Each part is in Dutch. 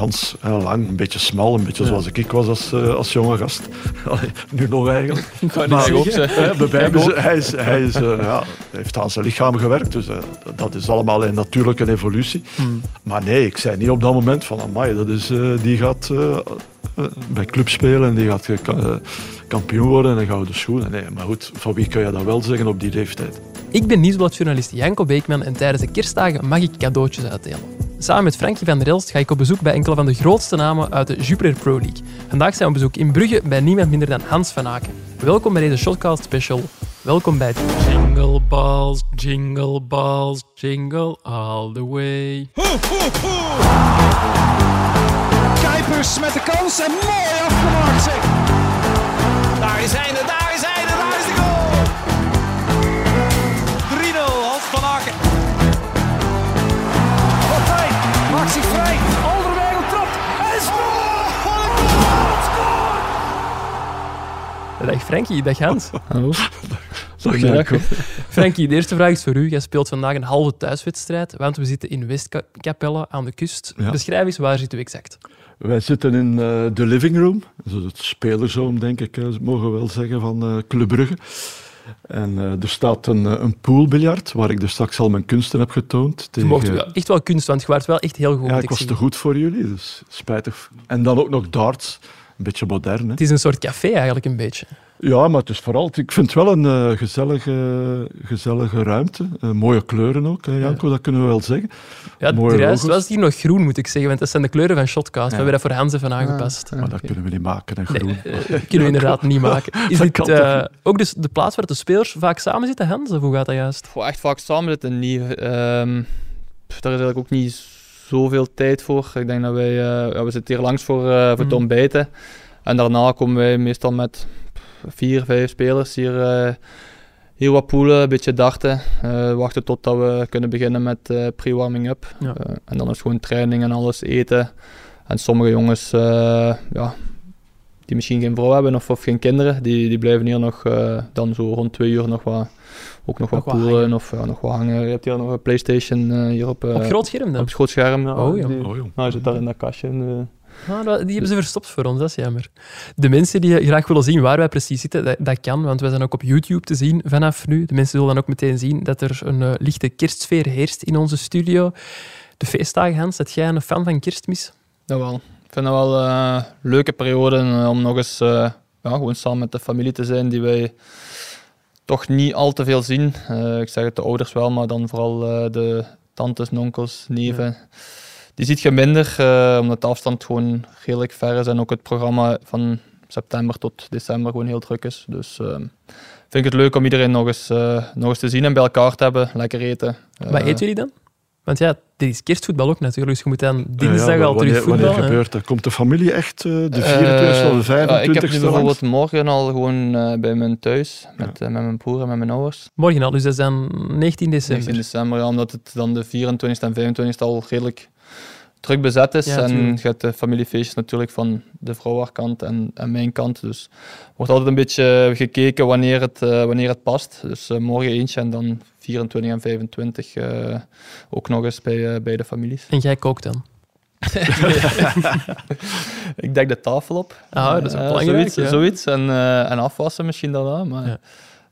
Hans, uh, lang, een beetje smal, een beetje zoals ik was als, uh, als jonge gast. Allee, nu nog eigenlijk. maar, maar op, bij hij, is, hij, is, ja, heeft aan zijn lichaam gewerkt, dus dat is allemaal een natuurlijke evolutie. Hmm. Maar nee, ik zei niet op dat moment van, amai, dat is, die gaat bij club spelen en die gaat kampioen worden en een gouden schoenen. Nee, maar goed, van wie kan je dat wel zeggen op die leeftijd? Ik ben nieuwsbladjournalist Janko Beekman en tijdens de kerstdagen mag ik cadeautjes uitdelen. Samen met Frankie van der Elst ga ik op bezoek bij enkele van de grootste namen uit de Jupiler Pro League. Vandaag zijn we op bezoek in Brugge bij niemand minder dan Hans van Aken. Welkom bij deze Shotcast Special. Welkom bij Jingle Balls, Jingle Balls, Jingle All the Way. Ho, ho, ho! Kuipers met de kans en mooi afgemaakt zeg! Daar is hij, daar is hij, daar Dag Frankie, dag Hans. Hallo. Dag Frankie, de eerste vraag is voor u. Jij speelt vandaag een halve thuiswedstrijd, want we zitten in Westkapelle aan de kust. Beschrijf eens, waar zitten we exact? Wij zitten in uh, de living room, dus het spelerzoom denk ik, uh, mogen we wel zeggen, van uh, Club Brugge. En er staat een, een poolbiljart, waar ik dus straks al mijn kunsten heb getoond. Tegen... Je mocht wel, echt wel kunst, want je waart wel echt heel goed. Ja, ik, was te goed voor jullie, dus spijtig. En dan ook nog darts, een beetje modern. Hè? Het is een soort café eigenlijk, een beetje. Ja, maar het is vooral, ik vind het wel een uh, gezellige, gezellige ruimte. Uh, mooie kleuren ook, hè, Janko, dat kunnen we wel zeggen. Ja, mooie de rest was hier nog groen, moet ik zeggen, want dat zijn de kleuren van Shotcast. We hebben dat voor Hans even aangepast. maar dat kunnen we niet maken, hè, groen. Nee, uh, kunnen we inderdaad niet maken. Is dit ook dus de plaats waar de spelers vaak samen zitten, Hans? Of hoe gaat dat juist? Goh, echt vaak samen zitten niet. Um, daar is eigenlijk ook niet zoveel tijd voor. Ik denk dat wij, ja, we zitten hier langs voor, voor het mhm. ontbijten. En daarna komen wij meestal met vier, vijf spelers hier. Uh, heel wat poelen, een beetje darten. Uh, wachten totdat we kunnen beginnen met uh, pre-warming-up. en dan is gewoon training en alles, eten. En sommige jongens ja, die misschien geen vrouw hebben of, of geen kinderen, die, die blijven hier nog dan zo rond twee uur nog wat ook nog wat poelen of ja, nog wat hangen. Je hebt hier nog een Playstation hier op... op groot scherm dan? Op groot scherm, Oh, ja. Die, oh, nou, je zit daar in dat kastje. Ah, die hebben ze verstopt voor ons, dat is jammer. De mensen die graag willen zien waar wij precies zitten, dat, dat kan, want wij zijn ook op YouTube te zien vanaf nu. De mensen zullen dan ook meteen zien dat er een uh, lichte kerstsfeer heerst in onze studio. De feestdagen, Hans, zet jij een fan van kerstmis? Jawel. Ik vind het wel een uh, leuke periode uh, om nog eens uh, ja, gewoon samen met de familie te zijn die wij toch niet al te veel zien. ik zeg het de ouders wel, maar dan vooral de tantes, onkels, neven. Ja die ziet je minder, uh, omdat de afstand gewoon redelijk ver is en ook het programma van september tot december gewoon heel druk is. Dus vind ik het leuk om iedereen nog eens, nog eens te zien en bij elkaar te hebben, lekker eten. Wat eten jullie dan? Want ja, dit is kerstvoetbal ook natuurlijk, dus je moet dan dinsdag ja, al terug voetballen. Wanneer gebeurt dat? Komt de familie echt de 24 of de 25 Ik heb nu bijvoorbeeld morgen al gewoon bij mijn thuis, met, met mijn broer en met mijn ouders. Morgen al, dus dat is dan 19 december? 19 december, ja, omdat het dan de 24 en 25 al redelijk druk bezet is. en je hebt de familiefeestjes natuurlijk van de vrouwenkant en, en mijn kant. Dus wordt altijd een beetje gekeken wanneer het, uh, wanneer het past. Dus uh, morgen eentje en dan 24 en 25 uh, eh, ook nog eens bij, bij de families. En jij kookt dan? ik dek de tafel op. Ah, dat is belangrijk. Zoiets, ja. zoiets. En, en afwassen misschien dan Maar ja.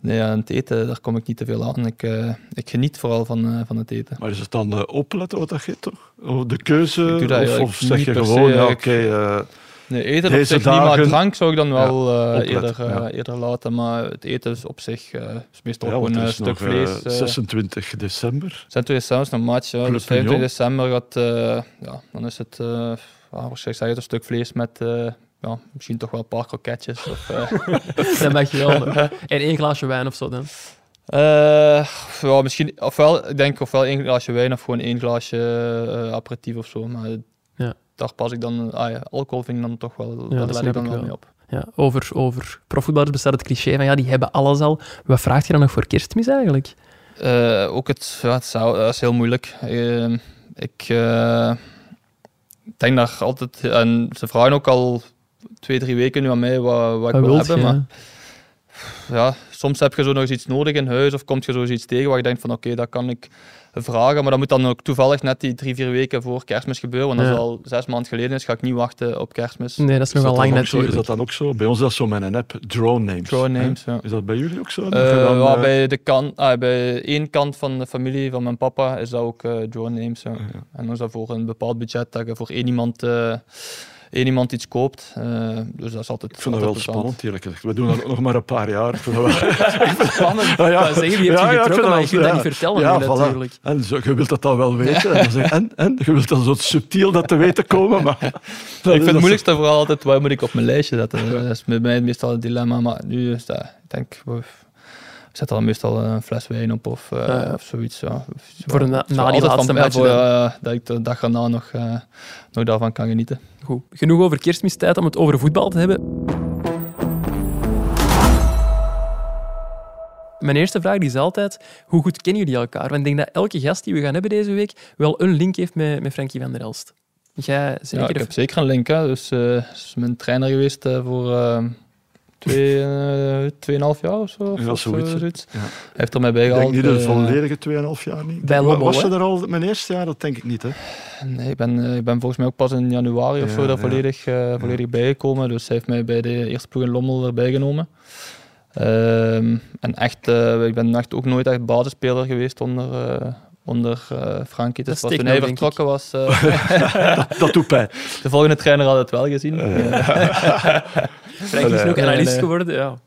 Nee, aan het eten, daar kom ik niet te veel aan. Ik, uh, ik geniet vooral van, uh, van het eten. Maar is het dan uh, opletten wat dat geeft, toch? Of de keuze? of, of zeg je gewoon, ja, oké... Okay, nee, eten op zich dagen... niet, maar drank zou ik dan wel ja, eerder, eerder laten. Maar het eten is op zich is meestal gewoon een stuk nog, vlees. 26 december. 26 december is een match, ja. Dus 25 december gaat, ja, dan is het, uh, waarschijnlijk een stuk vlees met ja, misschien toch wel een paar kroketjes. Of, uh... dat mag je wel. en één glaasje wijn of zo dan? Uh, ja, misschien, ofwel, ik denk ofwel één glaasje wijn of gewoon één glaasje uh, aperitief of zo. Maar ja. daar pas ik dan, ah ja, alcohol vind ik dan toch wel, ja, daar let ik dan wel mee op. Ja, over, over profvoetballers bestaat het cliché van ja, die hebben alles al. Wat vraagt je dan nog voor kerstmis eigenlijk? Uh, ook het, ja, het zou, dat is heel moeilijk. Ehm, ik denk daar altijd, en ze vragen ook al twee, drie weken nu aan mij wat, wat ik wil hebben. Maar ja, soms heb je zo nog eens iets nodig in huis of komt je zo eens iets tegen waar je denkt van oké, dat kan ik vragen. Maar dat moet dan ook toevallig net die drie, vier weken voor kerstmis gebeuren. Want als Ja. het al zes maanden geleden is, ga ik niet wachten op kerstmis. Nee, dat is nogal lang ook zo, is natuurlijk. dat dan ook zo? Bij ons is dat zo met een app, Drone Names. Drone hè? names, ja. Is dat bij jullie ook zo? Eh, dan, ja, eh, bij, de kant, ah, bij één kant van de familie van mijn papa is dat ook eh drone names. Ja. En dan is dat voor een bepaald budget dat je voor één iemand, één iemand iets koopt. Eh, dus dat is altijd Ik vind dat wel altijd spannend, eerlijk gezegd. We doen dat ook nog maar een paar jaar. Ik vind dat wel... Spannend. Ah, ja. Wou zeggen, wie heeft je Ja, ja, ik getrokken, vind maar dat je kunt dat niet vertellen ja, voilà. natuurlijk. En zo, je wilt dat dan wel weten. En, zeg, je, en, en je wilt dan zo subtiel dat te weten komen. Maar ik vind het moeilijkste vooral altijd, waar moet ik op mijn lijstje zetten? Dat is bij mij meestal het dilemma, maar nu is dat, ik denk, ik zet er dan meestal een fles wijn op of, eh, of zoiets. Ja. Voor een- na die laatste match voor, eh, dat ik de dag erna nog, eh, nog daarvan kan genieten. Goed. Genoeg over kerstmistijd om het over voetbal te hebben. Mijn eerste vraag is altijd, hoe goed kennen jullie elkaar? Want ik denk dat elke gast die we gaan hebben deze week wel een link heeft met, met Frankie van der Elst. Jij zeker? Ja, ik heb zeker een link. Hè. Dus eh is mijn trainer geweest eh, voor eh, twee, eh, tweeënhalf jaar of zo. Ja, of, zoiets. Ja. Hij heeft er mij bij Ik denk gehaald. niet de eh, volledige 2,5 jaar niet. Bij Was je er al mijn eerste jaar? Dat denk ik niet. Hè? Nee, ik ben, eh, ik ben volgens mij ook pas in januari of Ja, zo daar ja. volledig, eh, volledig bijgekomen. Dus hij heeft mij bij de eerste ploeg in Lommel erbij genomen. Ehm, en echt, eh, ik ben echt ook nooit echt basisspeler geweest onder, eh, onder eh, Frankie. Dat Dus was toen hij nou, vertrokken was, eh, Dat doet pijn. de volgende trainer had het wel gezien. Frankie is ook analist geworden. Ja.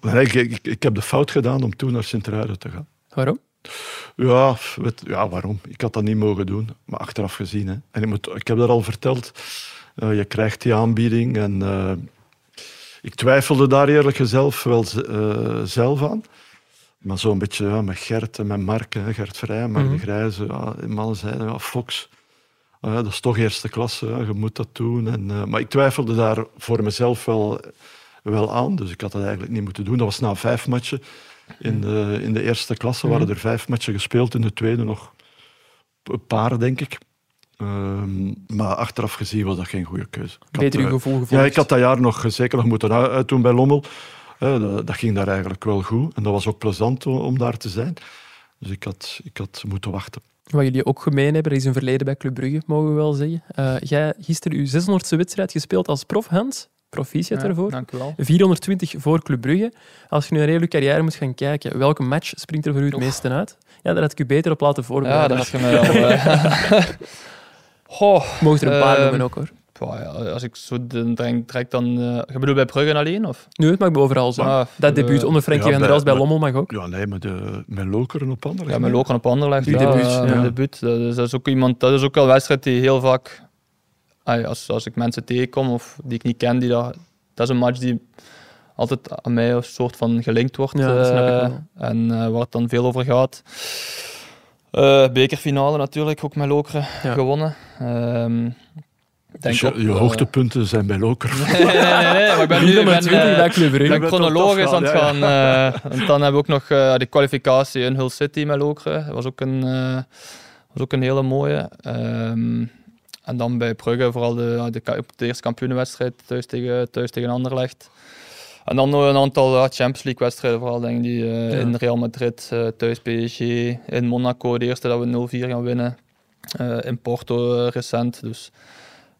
Nee, ik, ik, ik heb de fout gedaan om toen naar Sint-Truiden te gaan. Waarom? Ja, weet, ja, waarom? Ik had dat niet mogen doen, maar achteraf gezien. Hè. En ik, moet, ik heb dat al verteld. Eh, je krijgt die aanbieding en eh, ik twijfelde daar eerlijk gezegd wel eh, zelf aan. Maar zo'n beetje ja, met Gert en met Mark, hè, Gert Vrij, Mark Mhm. de Grijze, ja, mannen zeiden, ja, Fox, eh, dat is toch eerste klasse, je moet dat doen. En, eh, maar ik twijfelde daar voor mezelf wel, wel aan, dus ik had dat eigenlijk niet moeten doen. Dat was na vijf matchen. In de, in de eerste klasse waren er vijf matchen gespeeld, in de tweede nog een paar, denk ik. Ehm, maar achteraf gezien was dat geen goede keuze. Beter uw eh, gevoel gevolgd. ja, ik had dat jaar nog zeker nog moeten uit- uitdoen bij Lommel. Eh, dat, dat ging daar eigenlijk wel goed. En dat was ook plezant o- om daar te zijn. Dus ik had, ik had moeten wachten. Wat jullie ook gemeen hebben, er is een verleden bij Club Brugge, mogen we wel zeggen. Eh, jij gisteren uw 600ste wedstrijd gespeeld als prof, Hans. Proficiat ja, ervoor. Dank u wel. 420 voor Club Brugge. Als je nu naar heel je carrière moet gaan kijken, welke match springt er voor u het meeste uit? Ja, daar had ik u beter op laten Ja, voorbereiden. dat had je mij al. eh. Goh, Mocht er een paar noemen ook, hoor. Boah, ja, als ik zo de- denk, trek dan... eh je bedoelt bij Bruggen alleen? Of? Nu, het mag overal zijn. Ah, dat debuut eh, onder Frankie ja, van der bij- Elst bij bij- Lommel mag ook. Ja, nee, met, de, met Lokeren op andere. Ja, met Loken op Anderlecht. Uw ja, debuut, eh, ja. debuut. Dat is, dat is ook iemand, dat is ook wel een wedstrijd die heel vaak, als, als ik mensen tegenkom of die ik niet ken, die dat, dat is een match die altijd aan mij een soort van gelinkt wordt. Ja, dat snap ik eh, wel. En eh, waar het dan veel over gaat. Eh, bekerfinale natuurlijk, ook met Lokeren Ja. gewonnen. Ehm, denk Dus je, eh, hoogtepunten zijn bij Lokeren. Nee, nee, nee, nee, maar ik ben nu ben, 420 bij Club ik Brugge. ben chronologisch aan het gaan. eh, want dan hebben we ook nog eh, de kwalificatie in Hull City met Lokeren. Dat was ook een, was ook een hele mooie. Ehm, en dan bij Brugge vooral de, de, eerste kampioenenwedstrijd thuis tegen, thuis tegen Anderlecht. En dan nog een aantal ja, Champions League wedstrijden, vooral denk ik, die eh, Ja. in Real Madrid, eh, thuis PSG, in Monaco, de eerste dat we 0-4 gaan winnen. Eh, in Porto recent. Dus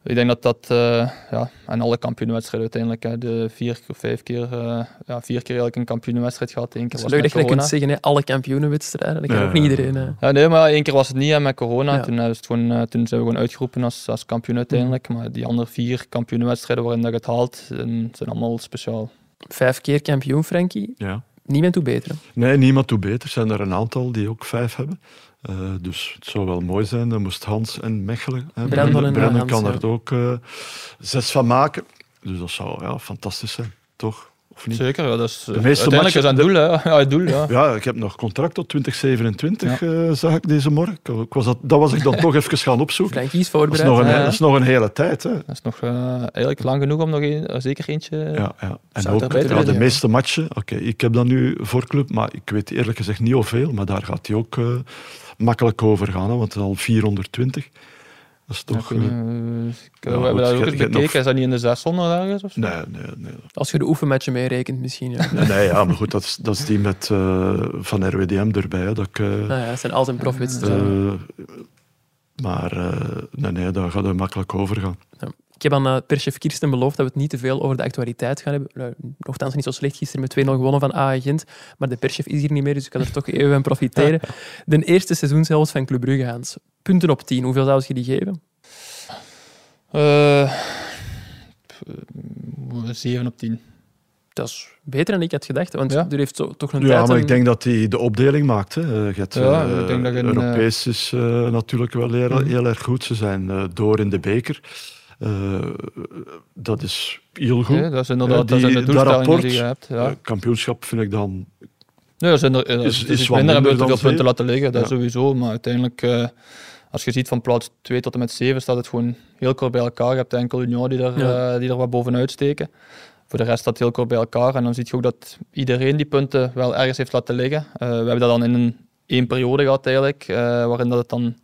ik denk dat dat, eh, ja, en alle kampioenenwedstrijden uiteindelijk, hè, de vier of vijf keer, eh, ja, vier keer eigenlijk een kampioenenwedstrijd gehad. Eén keer Het was is leuk dat je kunt zeggen, hè. alle kampioenenwedstrijden. Dat kan Ja, ook niet iedereen. ja. hè. Ja, nee, maar één keer was het niet hè, met corona. Ja. Toen, eh, is het gewoon, eh, toen zijn we gewoon uitgeroepen als, als kampioen uiteindelijk. Maar die andere vier kampioenenwedstrijden waarin dat je het haalt, zijn, zijn allemaal speciaal. Vijf keer kampioen, Frankie. Ja. Niemand toe beter. Nee, niemand doet beter. Er zijn er een aantal die ook vijf hebben. Eh, dus het zou wel mooi zijn. Dan moest Hans en Mechelen. Hè. Brandon en Brandon Hans, kan ja. er ook eh, zes van maken. Dus dat zou ja, fantastisch zijn, toch? Of niet? Zeker, ja, dat is, De meeste uiteindelijk is matchen- dat doel. Hè. Ja, het doel, ja. Ja, ik heb nog contract tot 2027, eh, zag ik deze morgen. Ik- was dat, dat was ik dan toch even gaan opzoeken. Dat is, voorbereid. nog een, ja. dat is nog een hele tijd. Hè. Dat is nog eh, eigenlijk lang genoeg om nog een, zeker eentje... Ja, ja. En ook ja, de ja. meeste matchen. Oké, ik heb dat nu voor club, maar ik weet eerlijk gezegd niet hoeveel. Maar daar gaat hij ook eh, makkelijk over gaan, hè, want het is al 420. Dat is Ja, toch... ik weet eh, eh, ik- ja, we hebben dat ook eens bekeken. nog- Is dat niet in de 600 ergens of zo? nee, nee, nee. Als je de oefenmatchen meerekent misschien. Ja. Nee, nee, ja, maar goed, dat is, dat is die met eh, van RWDM erbij. hè, Dat ik, eh, Nou ja, dat zijn altijd eh, maar eh, nee, nee, daar gaat het makkelijk over gaan. Ik heb aan eh, perschef Kirsten beloofd dat we het niet te veel over de actualiteit gaan hebben. Nou, Nochtans niet zo slecht gisteren met 2-0 gewonnen van AA Gent. Maar de perschef is hier niet meer, dus ik kan er toch even van profiteren. De eerste seizoenshelft van Club Brugge, Hans. Punten op 10, hoeveel zou je die geven? Eh, p- eh, 7 op 10. Dat is beter dan ik had gedacht, want Ja. er heeft zo, toch een Ja, tijd... maar een- ik denk dat hij de opdeling maakt. Hè. Je hebt, Ja, eh, ik denk dat je een, Europees is natuurlijk wel heel, Mhm. heel erg goed. Ze zijn door in de beker. Eh, dat is heel goed. Nee, dat is inderdaad dat die- zijn de dat doelstellingen rapport, die je hebt. Ja. Eh, kampioenschap vind ik dan... Nee, dat inder- eh, is- het is is wat minder hebben we veel punten laten liggen, dat Ja. sowieso. Maar uiteindelijk, eh, als je ziet van plaats 2 tot en met 7, staat het gewoon heel kort bij elkaar. Je hebt enkel Union die er, Ja. eh, die er wat bovenuit steken. Voor de rest staat het heel kort bij elkaar. En dan zie je ook dat iedereen die punten wel ergens heeft laten liggen. Eh, we hebben dat dan in een één periode gehad eigenlijk, eh, waarin dat het dan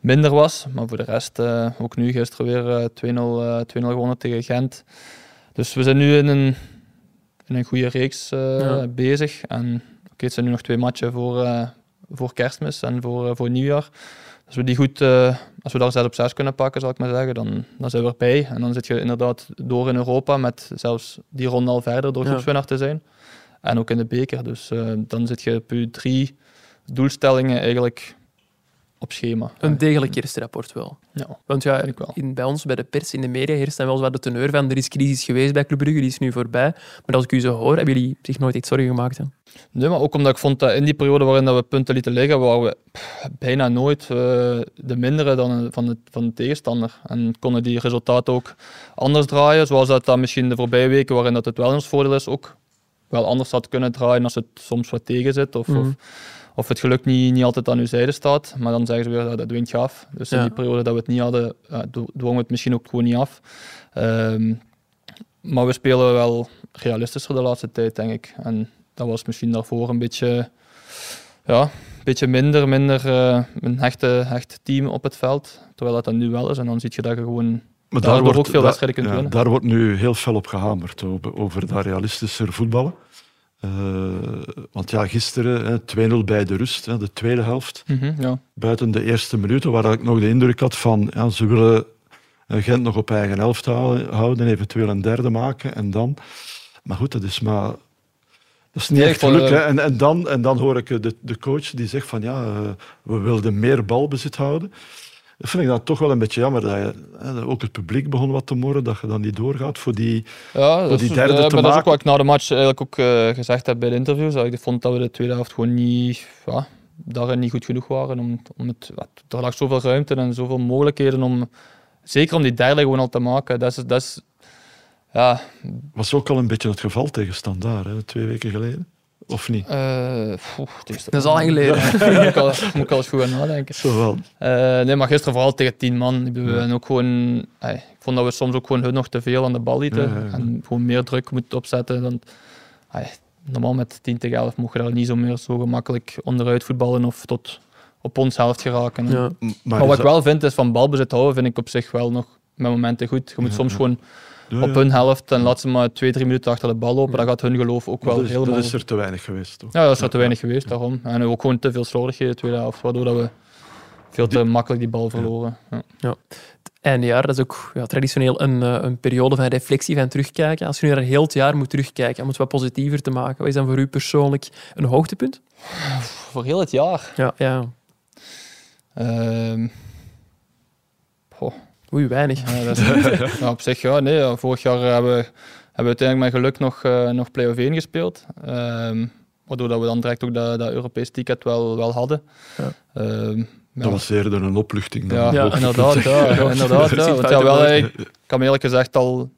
minder was. Maar voor de rest, eh, ook nu gisteren weer eh, 2-0 eh, 2-0 gewonnen tegen Gent. Dus we zijn nu in een, in een goede reeks Ja. bezig. En oké, het zijn nu nog twee matchen voor, voor kerstmis en voor, voor nieuwjaar. Als we die goed, als we daar 6 op 6 kunnen pakken, zal ik maar zeggen, dan, dan zijn we erbij. En dan zit je inderdaad door in Europa met zelfs die ronde al verder door Ja. groepswinnaar te zijn. En ook in de beker. Dus dan zit je op je drie doelstellingen eigenlijk op schema. Een degelijk eerste rapport wel. Ja, Want ja, wel. in, bij ons, bij de pers, in de media, heerst dan wel wat de teneur van er is crisis geweest bij Club Brugge, die is nu voorbij. Maar als ik u zo hoor, hebben jullie zich nooit echt zorgen gemaakt? Hè? Nee, maar ook omdat ik vond dat in die periode waarin dat we punten lieten liggen, waren we pff, bijna nooit eh, de mindere dan van de, van de tegenstander. En konden die resultaten ook anders draaien, zoals dat dan misschien de voorbije weken, waarin dat het wel in ons voordeel is, ook wel anders had kunnen draaien als het soms wat tegen zit. Of, Mhm. of, of het geluk niet, niet altijd aan uw zijde staat. Maar dan zeggen ze weer dat dat dwingt je af. Dus Ja. in die periode dat we het niet hadden, dwongen we het misschien ook gewoon niet af. Ehm, maar we spelen wel realistischer de laatste tijd, denk ik. En dat was misschien daarvoor een beetje, ja, een beetje minder, minder eh, een hechte, hecht team op het veld. Terwijl dat dan nu wel is. En dan zie je dat je gewoon Maar Daardoor ook veel da- wedstrijden kunt ja, winnen. Daar wordt nu heel fel op gehamerd, over, over dat realistischer voetballen. Eh, want ja, gisteren hè, 2-0 bij de rust, hè, de tweede helft. ja. Buiten de eerste minuten, waar ik nog de indruk had van ja, ze willen eh, Gent nog op eigen helft hou- houden, eventueel een derde maken en dan. Maar goed, dat is maar. Dat is niet Nee, echt ik vond, geluk. eh. En, en, dan, en dan hoor ik de, de coach die zegt van ja, we wilden meer balbezit houden. Dat vind ik dan toch wel een beetje jammer. Dat je, hè, ook het publiek begon wat te morren, dat je dan niet doorgaat voor die... Ja, dat, die is, derde eh, te maar dat is ook maken. wat ik na de match eigenlijk ook eh, gezegd heb bij de interviews. Dat ik vond dat we de tweede helft gewoon niet, ja, daarin niet goed genoeg waren. Om, om het, er lag zoveel ruimte en zoveel mogelijkheden om, zeker om die derde gewoon al te maken. Dat is, dat is ja, was ook al een beetje het geval tegen Standaard, hè, twee weken geleden. Of niet? eh, poeh, het is, Dat is al lang geleden. moet, ik al, moet ik al eens goed aan nadenken. Zo wel. Eh, nee, maar gisteren vooral tegen tien man. Ik, bedoel, Ja. en ook gewoon, ik vond dat we soms ook gewoon hun nog te veel aan de bal lieten. Ja, ja, ja. En gewoon meer druk moeten opzetten. Dan, normaal met 10 tegen 11 mocht je daar niet zo meer zo gemakkelijk onderuit voetballen of tot op ons helft geraken. Maar, Maar, wat ik wel vind is van balbezit houden, vind ik op zich wel nog met momenten goed. Je moet Ja, soms ja. gewoon ja, op ja. hun helft en laat ze maar twee, drie minuten achter de bal lopen. Dan gaat hun geloof ook wel dat, is, helemaal... dat is er te weinig geweest. Toch? Ja, dat is er te weinig geweest, daarom. En ook gewoon te veel slordigheden in de tweede helft, waardoor dat we veel te makkelijk die bal verloren. Ja. Eindejaar, dat is ook ja, traditioneel een, eh, een periode van reflectie, van terugkijken. Als je nu naar heel het jaar moet terugkijken, om het wat positiever te maken, wat is dan voor u persoonlijk een hoogtepunt? Voor heel het jaar. Ja, ja. Ehm, Oei, weinig. ja, dat is- ja, op zich ja, nee. Vorig jaar hebben we, hebben we uiteindelijk met geluk nog, eh, nog play-off 1 gespeeld. Ehm, waardoor dat we dan direct ook dat, dat Europees ticket wel, wel hadden. Ja. Ehm, ja. Dat was eerder een opluchting dan ja, een Ja, hoogtepunt. inderdaad. Ja, inderdaad ja. Want ja, wel, eh, ik had me eerlijk gezegd al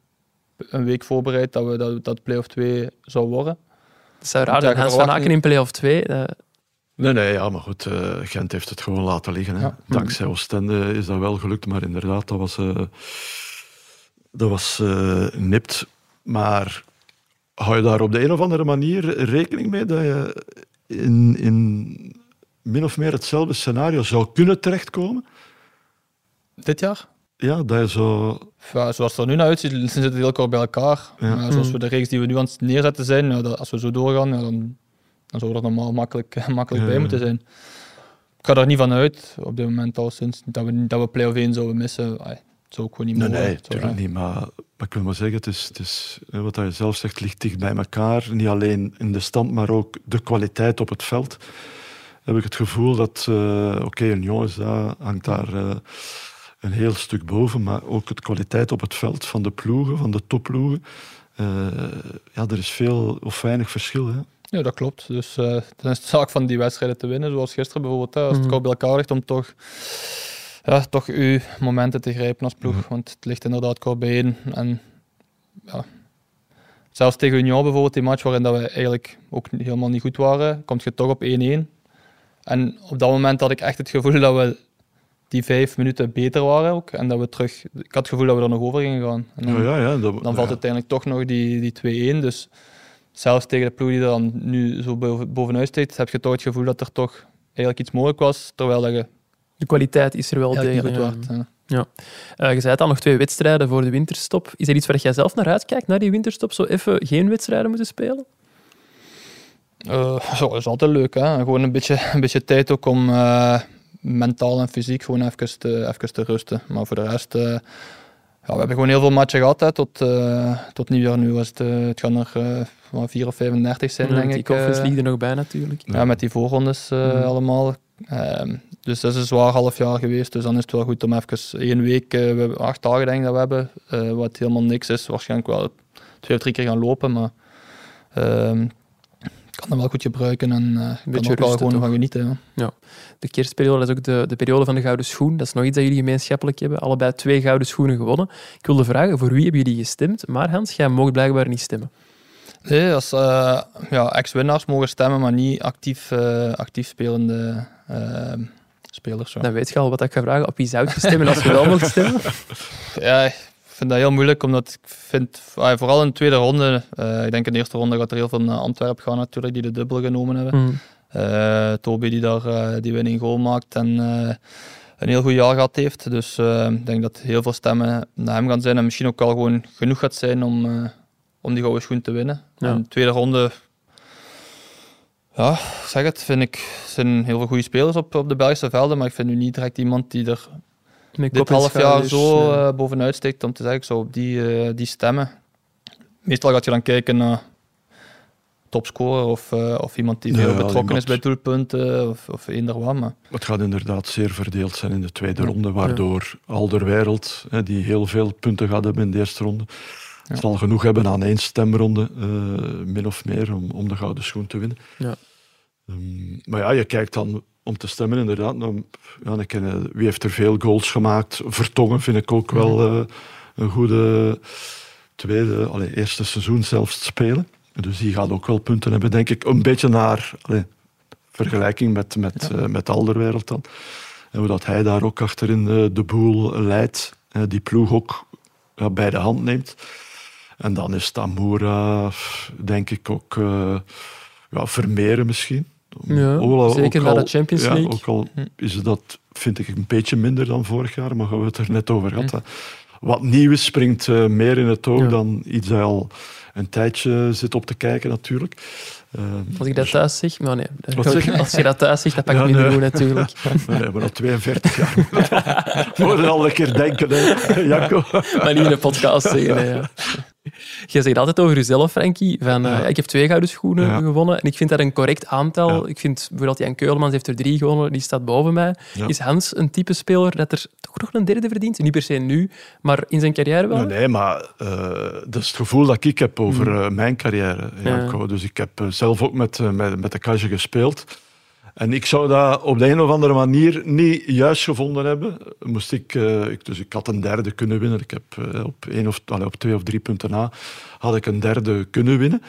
een week voorbereid dat we dat, dat play-off 2 zou worden. Het zou raar zijn. ik Hans van verwacht Aken in play-off 2. eh, Nee, nee, ja, maar goed, eh, Gent heeft het gewoon laten liggen. Hè. Ja. Dankzij Oostende is dat wel gelukt, maar inderdaad, dat was, eh, dat was eh, nipt. Maar hou je daar op de een of andere manier rekening mee dat je in, in min of meer hetzelfde scenario zou kunnen terechtkomen? Dit jaar? Ja, dat je zo... Ja, zoals het er nu naar uitziet, ze zitten heel kort bij elkaar. Ja. Maar zoals Mm. we de reeks die we nu aan het neerzetten zijn, ja, dat- als we zo doorgaan, dan, dan zou er normaal makkelijk, makkelijk Ja, bij moeten zijn. Ik ga er niet van uit, op dit moment al sinds, dat we, dat we play-off 1 zouden missen. Ai, het zou ook gewoon niet Nee, mogen. nee, Het natuurlijk niet. Maar, maar ik wil maar zeggen, het is, het is, wat je zelf zegt, ligt dicht bij elkaar. Niet alleen in de stand, maar ook de kwaliteit op het veld. Heb ik het gevoel dat, eh, oké, een jongens daar hangt daar eh, een heel stuk boven, maar ook de kwaliteit op het veld van de ploegen, van de topploegen. eh, ja, er is veel of weinig verschil. Hè. Ja, dat klopt. Dus eh dan is het zaak van die wedstrijden te winnen, zoals gisteren bijvoorbeeld. Hè, als het kort bij elkaar ligt, om toch, ja, toch uw momenten te grijpen als ploeg. Mhm. Want het ligt inderdaad kort bijeen. En ja, zelfs tegen Union bijvoorbeeld, die match waarin dat we eigenlijk ook helemaal niet goed waren, komt je toch op 1-1. En op dat moment had ik echt het gevoel dat we die vijf minuten beter waren ook. En dat we terug... Ik had het gevoel dat we er nog over gingen gaan. En dan- Ja, ja, ja, dat, dan valt uiteindelijk toch nog die, die 2-1. Dus zelfs tegen de ploeg die er dan nu zo boven- bovenuit steekt, heb je toch het gevoel dat er toch eigenlijk iets mogelijk was, terwijl dat je De kwaliteit is er wel degelijk. ja. waard. Eh, je zei het al, nog twee wedstrijden voor de winterstop. Is er iets waar jij zelf naar uitkijkt, naar die winterstop? Zo even geen wedstrijden moeten spelen? Eh, zo, dat is altijd leuk. Hè? Gewoon een beetje, een beetje tijd ook om eh, mentaal en fysiek gewoon even te, even te rusten. Maar voor de rest, ja, we hebben gewoon heel veel matchen gehad hè, tot, eh, tot nieuwjaar. Nu was het, eh, het gaan er eh, wat 4 of 35 zijn, Ja, denk die ik. Conference eh. League er nog bij natuurlijk. Ja, met die voorrondes eh, Mhm. allemaal. Ehm, dus dat is een zwaar half jaar geweest. Dus dan is het wel goed om even één week, eh, we hebben acht dagen denk ik dat we hebben, eh, wat helemaal niks is. Waarschijnlijk wel twee of drie keer gaan lopen, maar ehm, kan dat wel goed gebruiken en kan beetje ook wel gewoon van genieten. Ja. De kerstperiode is ook de, de periode van de Gouden Schoen. Dat is nog iets dat jullie gemeenschappelijk hebben. Allebei twee Gouden Schoenen gewonnen. Ik wilde vragen, voor wie hebben jullie gestemd? Maar Hans, jij mag blijkbaar niet stemmen. Nee, als eh, ja, ex-winnaars mogen stemmen, maar niet actief, eh, actief spelende spelers. Zo. Dan weet je al wat ik ga vragen. Op wie zou je stemmen als je wel mocht stemmen? Ja, vind dat heel moeilijk, omdat ik vind, ah, vooral in de tweede ronde, eh, ik denk in de eerste ronde gaat er heel veel naar Antwerpen gaan natuurlijk, die de dubbel genomen hebben. Hmm. Eh, Toby die daar eh, die winning goal maakt en een heel goed jaar gehad heeft. Dus ik denk dat heel veel stemmen naar hem gaan zijn en misschien ook al gewoon genoeg gaat zijn om, om die gouden schoen te winnen. Ja. En de tweede ronde, ja, zeg het, vind ik, zijn heel veel goede spelers op, op de Belgische velden, maar ik vind nu niet direct iemand die er dit half jaar schouders, zo ja. eh, bovenuit steekt om te zeggen, ik zou op die, eh, die stemmen. Meestal gaat je dan kijken naar topscorer of, eh, of iemand die veel ja, betrokken is bij doelpunten of, of eender wat. Maar Het gaat inderdaad zeer verdeeld zijn in de tweede Ja. ronde, waardoor Alderwereld, hè, die heel veel punten gaat hebben in de eerste ronde, Ja. zal genoeg hebben aan één stemronde, eh, min of meer, om, om de gouden schoen te winnen. Ja. Ehm, maar ja, je kijkt dan om te stemmen inderdaad. naar, ja, ken je- wie heeft er veel goals gemaakt? Vertongen vind ik ook wel eh, een goede tweede, allee, eerste seizoen zelfs spelen. Dus die gaat ook wel punten hebben, denk ik. Een beetje naar allee, vergelijking met, met, eh, met Alderwereld dan. En hoe dat hij daar ook achterin eh, de boel leidt. eh, die ploeg ook bij de hand neemt. En dan is Tamura, denk ik, ook eh ja, Vermeeren misschien. Ja, zeker ook na de Champions ja, League. ook al Hm. is dat, vind ik, een beetje minder dan vorig jaar, maar we het er net over gehad. hè. Wat nieuw is, springt eh, meer in het oog Ja. dan iets dat al een tijdje zit op te kijken, natuurlijk. Eh, Als ik dat dus- thuis zeg, maar nee. Als je dat thuis zegt, dat pak ik Ja, nee. goed natuurlijk. maar nee, maar al 42 jaar. Moeten al een keer denken, hè, Jacco. maar niet in een podcast zeggen. nee, ja. Je zegt altijd over jezelf, Frankie, van eh, ik heb twee gouden schoenen Ja. gewonnen en ik vind dat een correct aantal. Ja. Ik vind bijvoorbeeld Jan Keulemans heeft er drie gewonnen, die staat boven mij. Ja. Is Hans een type speler dat er toch nog een derde verdient? Niet per se nu, maar in zijn carrière wel? Nee, nee, maar eh, dat is het gevoel dat ik heb over eh, mijn carrière, Janko. Dus ik heb zelf ook met, met, met de Kage gespeeld. En ik zou dat op de een of andere manier niet juist gevonden hebben. Moest ik, eh, ik, dus ik had een derde kunnen winnen. Ik heb eh, op, één of, allee, op twee of drie punten na had ik een derde kunnen winnen.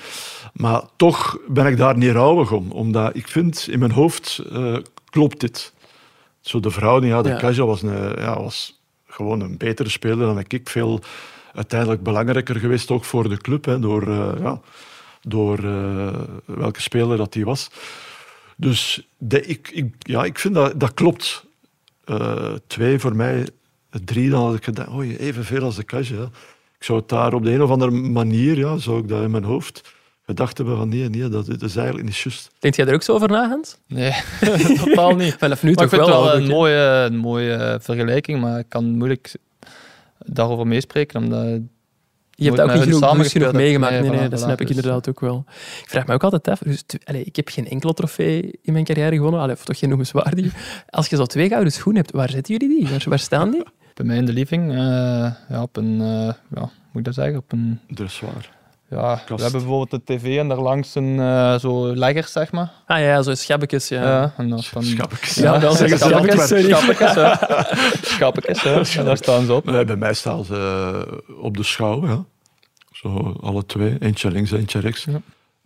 Maar toch ben ik daar niet rouwig om. Omdat ik vind, in mijn hoofd eh, klopt dit. Zo de verhouding, ja, de Ja. Kaja was, een, ja, was gewoon een betere speler dan ik. Veel uiteindelijk belangrijker geweest ook voor de club. Hè, door ja, door welke speler dat die was. Dus de, ik, ik, ja, ik vind dat dat klopt. Eh, twee voor mij drie, dan had ik gedacht, oh, evenveel als de cash. Ja. Ik zou het daar op de een of andere manier, ja, zou ik dat in mijn hoofd gedacht hebben van nee, nee, dat, dat is eigenlijk niet juist. Denkt jij er ook zo over na, Hans? Nee, totaal niet. Vanaf nu Maar ik vind het wel. een mooie, een mooie vergelijking, maar ik kan moeilijk daarover meespreken. Omdat Je hebt ook niet genoeg, genoeg meegemaakt. Nee, Nee, dat voilà, snap ik dus, inderdaad ook wel. Ik vraag me ook altijd af, dus, allee, ik heb geen enkele trofee in mijn carrière gewonnen, allee, of toch geen noemenswaardige. Als je zo twee gouden schoenen hebt, waar zetten jullie die? Waar, waar staan die? bij mij in de living, eh, ja, op een, eh, ja, hoe moet ik dat zeggen, op een, Dat ja, we hebben bijvoorbeeld de tv en daarlangs een eh, zo leggers, zeg maar. Ah ja, zo schabbekjes, ja. Ja, en. Schappekes. Ja. Schappekes, ja. En daar staan ze op. Nee, bij mij staan ze eh, op de schouw. Ja. Zo alle twee. Eentje links, eentje rechts. Ja.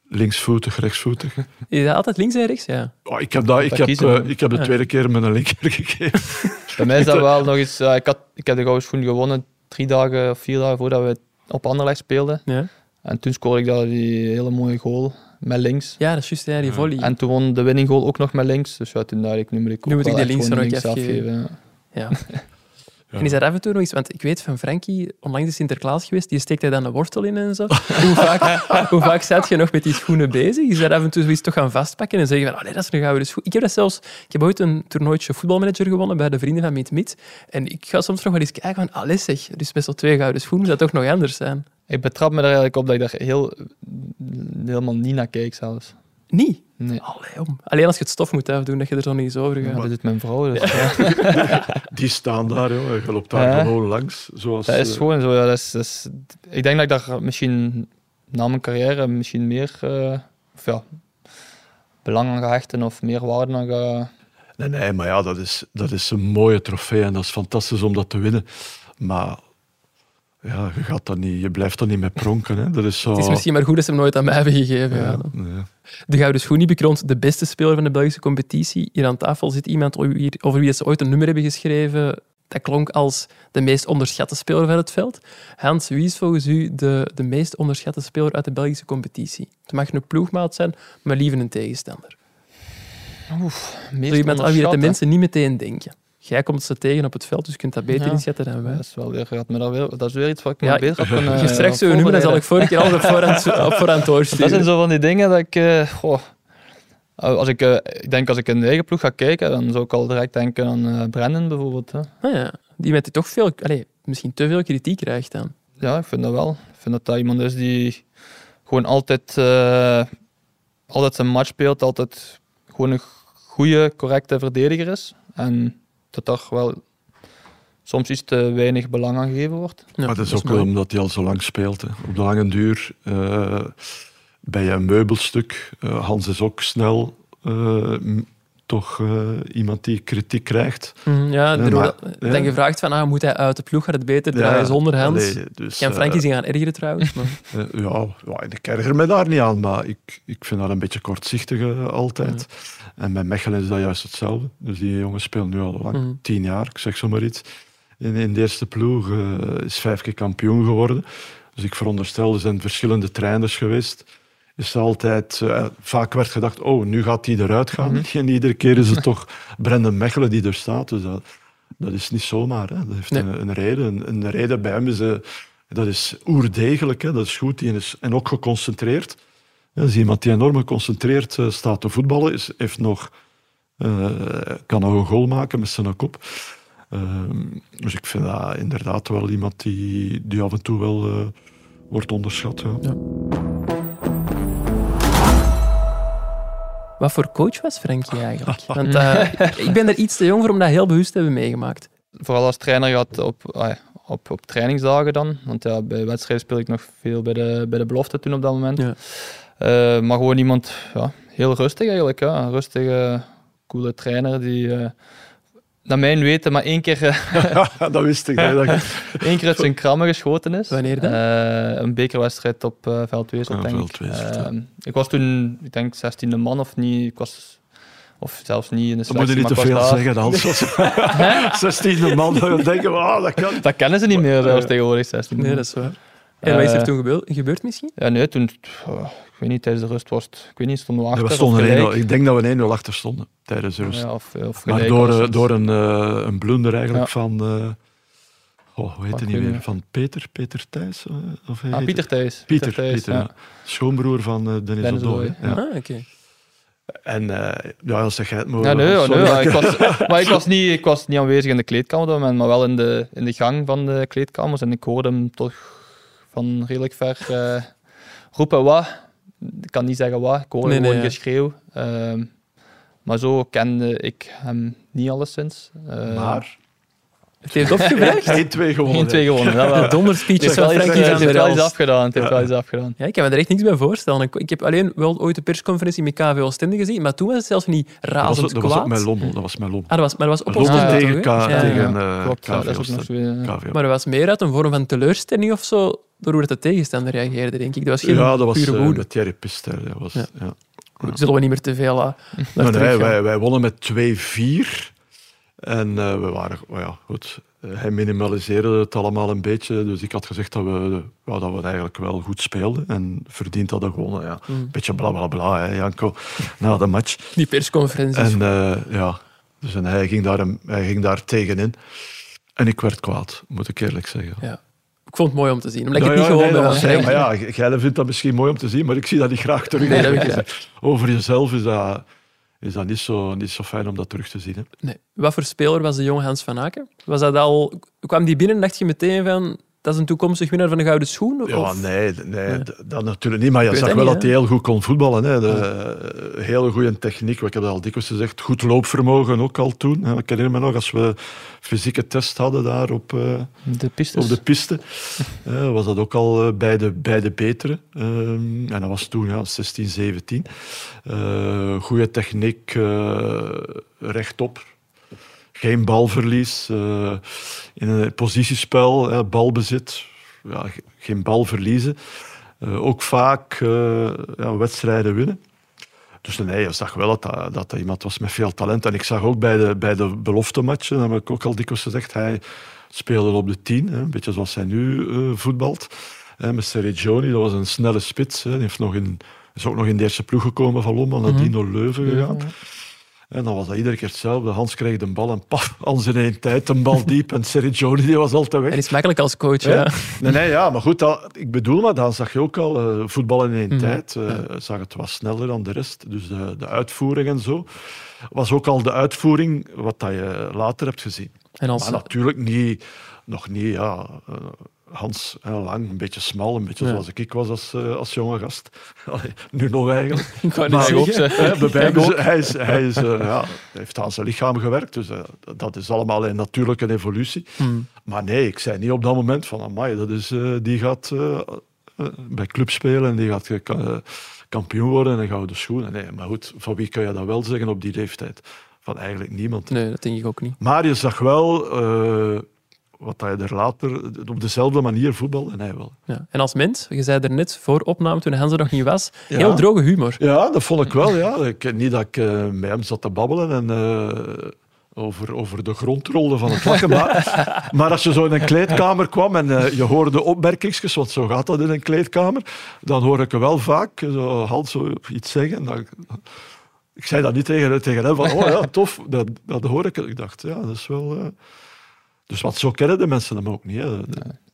Linksvoetig, rechtsvoetig. Is dat altijd links en rechts? Ja. Oh, ik, heb dat, ik, Dat heb, kiezen, eh, ik heb de Ja. tweede keer met een linker gegeven. Bij mij is dat wel nog eens... ik, had, ik heb de gouden schoen gewonnen drie dagen of vier dagen voordat we op Anderlecht speelden. Ja, En toen scoorde ik daar die hele mooie goal met links. ja dat is juist, ja, die volley. En toen won de winning goal ook nog met links. Dus ja, toen dacht ik, nu moet ik Nu moet ik echt links er links afgeven. ja. Ja. En is er af en toe nog iets, want ik weet van Frankie, onlangs is Sinterklaas geweest, die steekt hij dan een wortel in en zo. hoe, vaak, hoe vaak zat je nog met die schoenen bezig? Is er af en toe zoiets toch gaan vastpakken en zeggen van, nee, dat is een gouden schoen. Ik heb dat zelfs, ik heb ooit een toernooitje voetbalmanager gewonnen bij de vrienden van Meet Meet. En ik ga soms nog wel eens kijken van, allee zeg, dus best wel twee gouden schoenen, zou dat toch nog anders zijn? Ik betrap me er eigenlijk op dat ik daar heel, helemaal niet naar keek zelfs. Niet. Nee. Allee, om. Alleen als je het stof moet afdoen, dat je er zo niet eens over gaat. Ja, dat doet mijn vrouw. Dus, ja. Die staan daar, joh. je loopt daar Ja. gewoon langs. Zoals, Dat is eh, gewoon zo. Ja, dat is, dat is, ik denk dat ik daar misschien na mijn carrière misschien meer eh, of ja, belang aan ga hechten of meer waarde aan ga... Nee, nee, maar ja, dat is, dat is een mooie trofee en dat is fantastisch om dat te winnen. Maar ja, je, gaat dat niet, je blijft dat niet met pronken. Hè. Dat is zo... Het is misschien maar goed dat ze hem nooit aan mij hebben gegeven. Ja. Ja, nee. De Gouden Schoen die bekroont de beste speler van de Belgische competitie. Hier aan tafel zit iemand over wie- over wie ze ooit een nummer hebben geschreven. Dat klonk als de meest onderschatte speler van het veld. Hans, wie is volgens u de, de meest onderschatte speler uit de Belgische competitie? Het mag een ploegmaat zijn, maar liever een tegenstander. Meest Zo iemand aan wie dat de onderschatte. mensen niet meteen denken. Jij komt ze tegen op het veld, dus je kunt dat beter Ja. inschatten dan wij. Dat is wel weer, gaat me weer, dat is weer iets wat ik me Ja, beter had kunnen Je hebt straks eh, zo'n nummer, dan zal ik vorige keer altijd op voorhand, op voorhand Dat doorsturen. zijn zo van die dingen dat ik... eh, goh, als ik, eh, ik denk als ik in de eigen ploeg ga kijken, dan zou ik al direct denken aan eh Brennan bijvoorbeeld. Hè. Ah ja, die met die toch veel, allez, misschien te veel kritiek krijgt dan. Ja, ik vind dat wel. Ik vind dat dat iemand is die gewoon altijd, eh, altijd zijn match speelt, altijd gewoon een goede, correcte verdediger is. En dat daar wel soms iets te weinig belang aan gegeven wordt. Ja, maar dat is ook wel mooi. omdat hij al zo lang speelt. Hè. Op de lange duur eh, bij een meubelstuk. eh, Hans is ook snel eh, toch eh, iemand die kritiek krijgt. Mhm, Ja, Ja, maar- dan ja. gevraagd van, ah, moet hij uit de ploeg, gaat het beter draaien zonder Hans? allee, dus, Kan Frankie zich gaan ergeren trouwens? Maar... Ja, ja, ik erger me daar niet aan, maar ik, ik vind dat een beetje kortzichtig altijd. En bij Mechelen is dat juist hetzelfde. Dus die jongen speelt nu al lang, Mhm. tien jaar, ik zeg zo maar iets. In, in de eerste ploeg eh, is vijf keer kampioen geworden. Dus ik veronderstel, er zijn verschillende trainers geweest. Is altijd, eh, vaak werd gedacht, oh, nu gaat die eruit gaan. En iedere keer is het toch Brendan Mechelen die er staat. Dus dat, dat is niet zomaar. Hè. Dat heeft Nee. een, een reden. Een, een reden bij hem is... eh, dat is oerdegelijk, hè. dat is goed. Is, en ook geconcentreerd. Ja, dat is iemand die enorm geconcentreerd eh, staat te voetballen. Is, heeft nog, eh, kan nog een goal maken met zijn kop. Ehm, dus ik vind dat inderdaad wel iemand die, die af en toe wel eh, wordt onderschat. Ja. Wat voor coach was Frankie eigenlijk? Want eh, ik ben er iets te jong voor om dat heel bewust te hebben meegemaakt. Vooral als trainer gaat op, ah ja, op, op trainingsdagen dan. Want ja, bij wedstrijden speel ik nog veel bij de, bij de belofte toen op dat moment. Ja. Eh, maar gewoon iemand, ja, heel rustig eigenlijk. Ja. Een rustige, coole trainer die, eh naar mijn weten, maar één keer, eh, dat wist ik. dat één keer uit zijn krammen geschoten is. Wanneer dan? Eh, een bekerwedstrijd op eh Veldwezel, Ah, denk ik. Ik was toen, ik denk, 16e man of niet. Ik was, of zelfs niet in de Dan moet je selectie, niet te veel zeggen, Hans. 16e man, dan denken we, ah, dat kan. Dat kennen ze niet meer zelfs tegenwoordig, 16 Nee, dat is waar. En wat is er Eh, toen gebeurd, gebeurd misschien? Ja, nee, toen, oh, ik weet niet, tijdens de rust was het, ik weet niet, stonden we Ja, achter we stonden gelijk. 1-0 ik denk dat we 1-0 achter stonden tijdens de rust. Ja, of, of Maar door, eh, door een, eh, een blunder eigenlijk Ja. van, eh, Oh, hoe heet hij niet meer? Van Peter? Peter Thijs? eh, Of Ah, Pieter Thijs. Pieter, Thijs, Pieter, ja. ja. Schoonbroer van eh, Dennis, Dennis Ja. Ah, oké. En eh, ja, zeg jij het. Ja, nee, ja, nee, ik was, maar ik was, niet, ik was niet aanwezig in de kleedkamer, op dat moment, maar wel in de, in de gang van de kleedkamers. En ik hoorde hem toch van redelijk ver eh, roepen wat. Ik kan niet zeggen wat, ik hoorde Nee, gewoon nee, ja. geschreeuw. Ehm, maar zo kende ik hem niet alleszins. Eh, Maar Het heeft opgebracht. 1-2 gewonnen. geen twee gewonnen. Dat wel. Heeft van Frankie het heeft wel iets Elst. afgedaan. Het heeft wel iets afgedaan. Ja, ik kan me er echt niks bij voorstellen. Ik, ik heb alleen wel ooit de persconferentie met KV Oostende gezien, maar toen was het zelfs niet Dat was, razend dat was kwaad. op mijn lommel. Dat was mijn lommel. Ah, dat was, maar dat was op Lommel Oostende tegen? K- eh KV dat. Oostende. eh. Maar dat was meer uit een vorm van teleurstelling of zo, door hoe de tegenstander reageerde, denk ik. Dat was geen ja, dat was pure eh, woede. met Thierry. Dat was, Ja. ja. Zullen we niet meer te veel uh, Nee, nee, wij, wij wonnen met 2-4. En eh, we waren, oh ja, goed. Eh, Hij minimaliseerde het allemaal een beetje. Dus ik had gezegd dat we, ja, dat we eigenlijk wel goed speelden. En verdiend hadden gewonnen. Ja. Mm. Een beetje bla bla bla, hè, Janko, na de match. Die persconferenties. En eh, ja, dus en hij, ging daar, hij ging daar tegenin. En ik werd kwaad, moet ik eerlijk zeggen. Ja. Ik vond het mooi om te zien, omdat ik Ja, het niet ja, gewoon nee, ben. maar ja, jij vindt dat misschien mooi om te zien, maar ik zie dat niet graag terug. Nee, dat begrijp ik. Over jezelf is dat, is dat niet, zo, niet zo fijn om dat terug te zien. Hè. Nee. Wat voor speler was de jonge Hans van Aken? Was dat al... Kwam die binnen en dacht je meteen van... Dat is een toekomstig winnaar van de Gouden Schoen? Ja, Of- nee, nee dat natuurlijk niet. Maar je zag wel niet, dat hij heel goed kon voetballen. Hè. De, hele goede techniek, ik heb dat al dikwijls gezegd. Goed loopvermogen ook al toen. hè. Ik herinner me nog, als we fysieke test hadden daar op, eh, De pistes. op de piste, eh, was dat ook al eh, bij, de, bij de betere. Ehm, en dat was toen ja, 16, 17. Eh goede techniek, rechtop. Geen balverlies. eh, in een positiespel, hè, balbezit. Ja, ge- geen bal verliezen. Eh, ook vaak eh, ja, wedstrijden winnen. Dus nee, je zag wel dat dat, dat dat iemand was met veel talent. En ik zag ook bij de, bij de beloftematchen, dat heb ik ook al dikwijls gezegd, hij speelde op de tien, hè, een beetje zoals hij nu voetbalt. Met Sergioni, dat was een snelle spits. Hè, die heeft nog in, is ook nog in de eerste ploeg gekomen van Lommel, naar Dino Leuven gegaan. En dan was dat iedere keer hetzelfde. Hans kreeg de bal en paf, alles in één tijd, een bal diep. En Sergioni die was altijd weg. Hij is makkelijk als coach, Ja. ja. Nee, nee, ja, maar goed, dat, ik bedoel, maar dan zag je ook al eh, voetbal in één Mhm. tijd. eh, Zag het wat sneller dan de rest. Dus de, de uitvoering en zo was ook al de uitvoering wat dat je later hebt gezien. En als, Maar natuurlijk niet, nog niet, ja, eh, Hans, hè, lang, een beetje smal, een beetje Ja. zoals ik was als, eh, als jonge gast. Allee, nu nog eigenlijk. ik wou Maar ook, zeggen. hij, is, hij, is, eh, ja, heeft aan zijn lichaam gewerkt, dus eh, dat is allemaal een natuurlijke evolutie. Hmm. Maar nee, ik zei niet op dat moment van, amai, dat is, die gaat bij club spelen en die gaat ka- kampioen worden en een gouden schoenen. Nee, maar goed, van wie kan je dat wel zeggen op die leeftijd? Van eigenlijk niemand. Nee, dat denk ik ook niet. Maar je zag wel wat hij er later op dezelfde manier voetbalde en hij wel. Ja. En als mens, je zei er net voor opname, toen Hans er nog niet was, Ja. heel droge humor. Ja, dat vond ik wel. Ja. Ik, niet dat ik eh, met hem zat te babbelen en eh, over, over de grond rolde van het lachen. Maar, maar als je zo in een kleedkamer kwam en eh, je hoorde opmerkingsjes, want zo gaat dat in een kleedkamer, dan hoor ik er wel vaak zo, Hans zo iets zeggen. Dan, ik zei dat niet tegen, tegen hem, van oh ja, tof, dat, dat hoor ik. Ik dacht, ja, dat is wel... Dus wat zo kennen de mensen hem ook niet. Hè.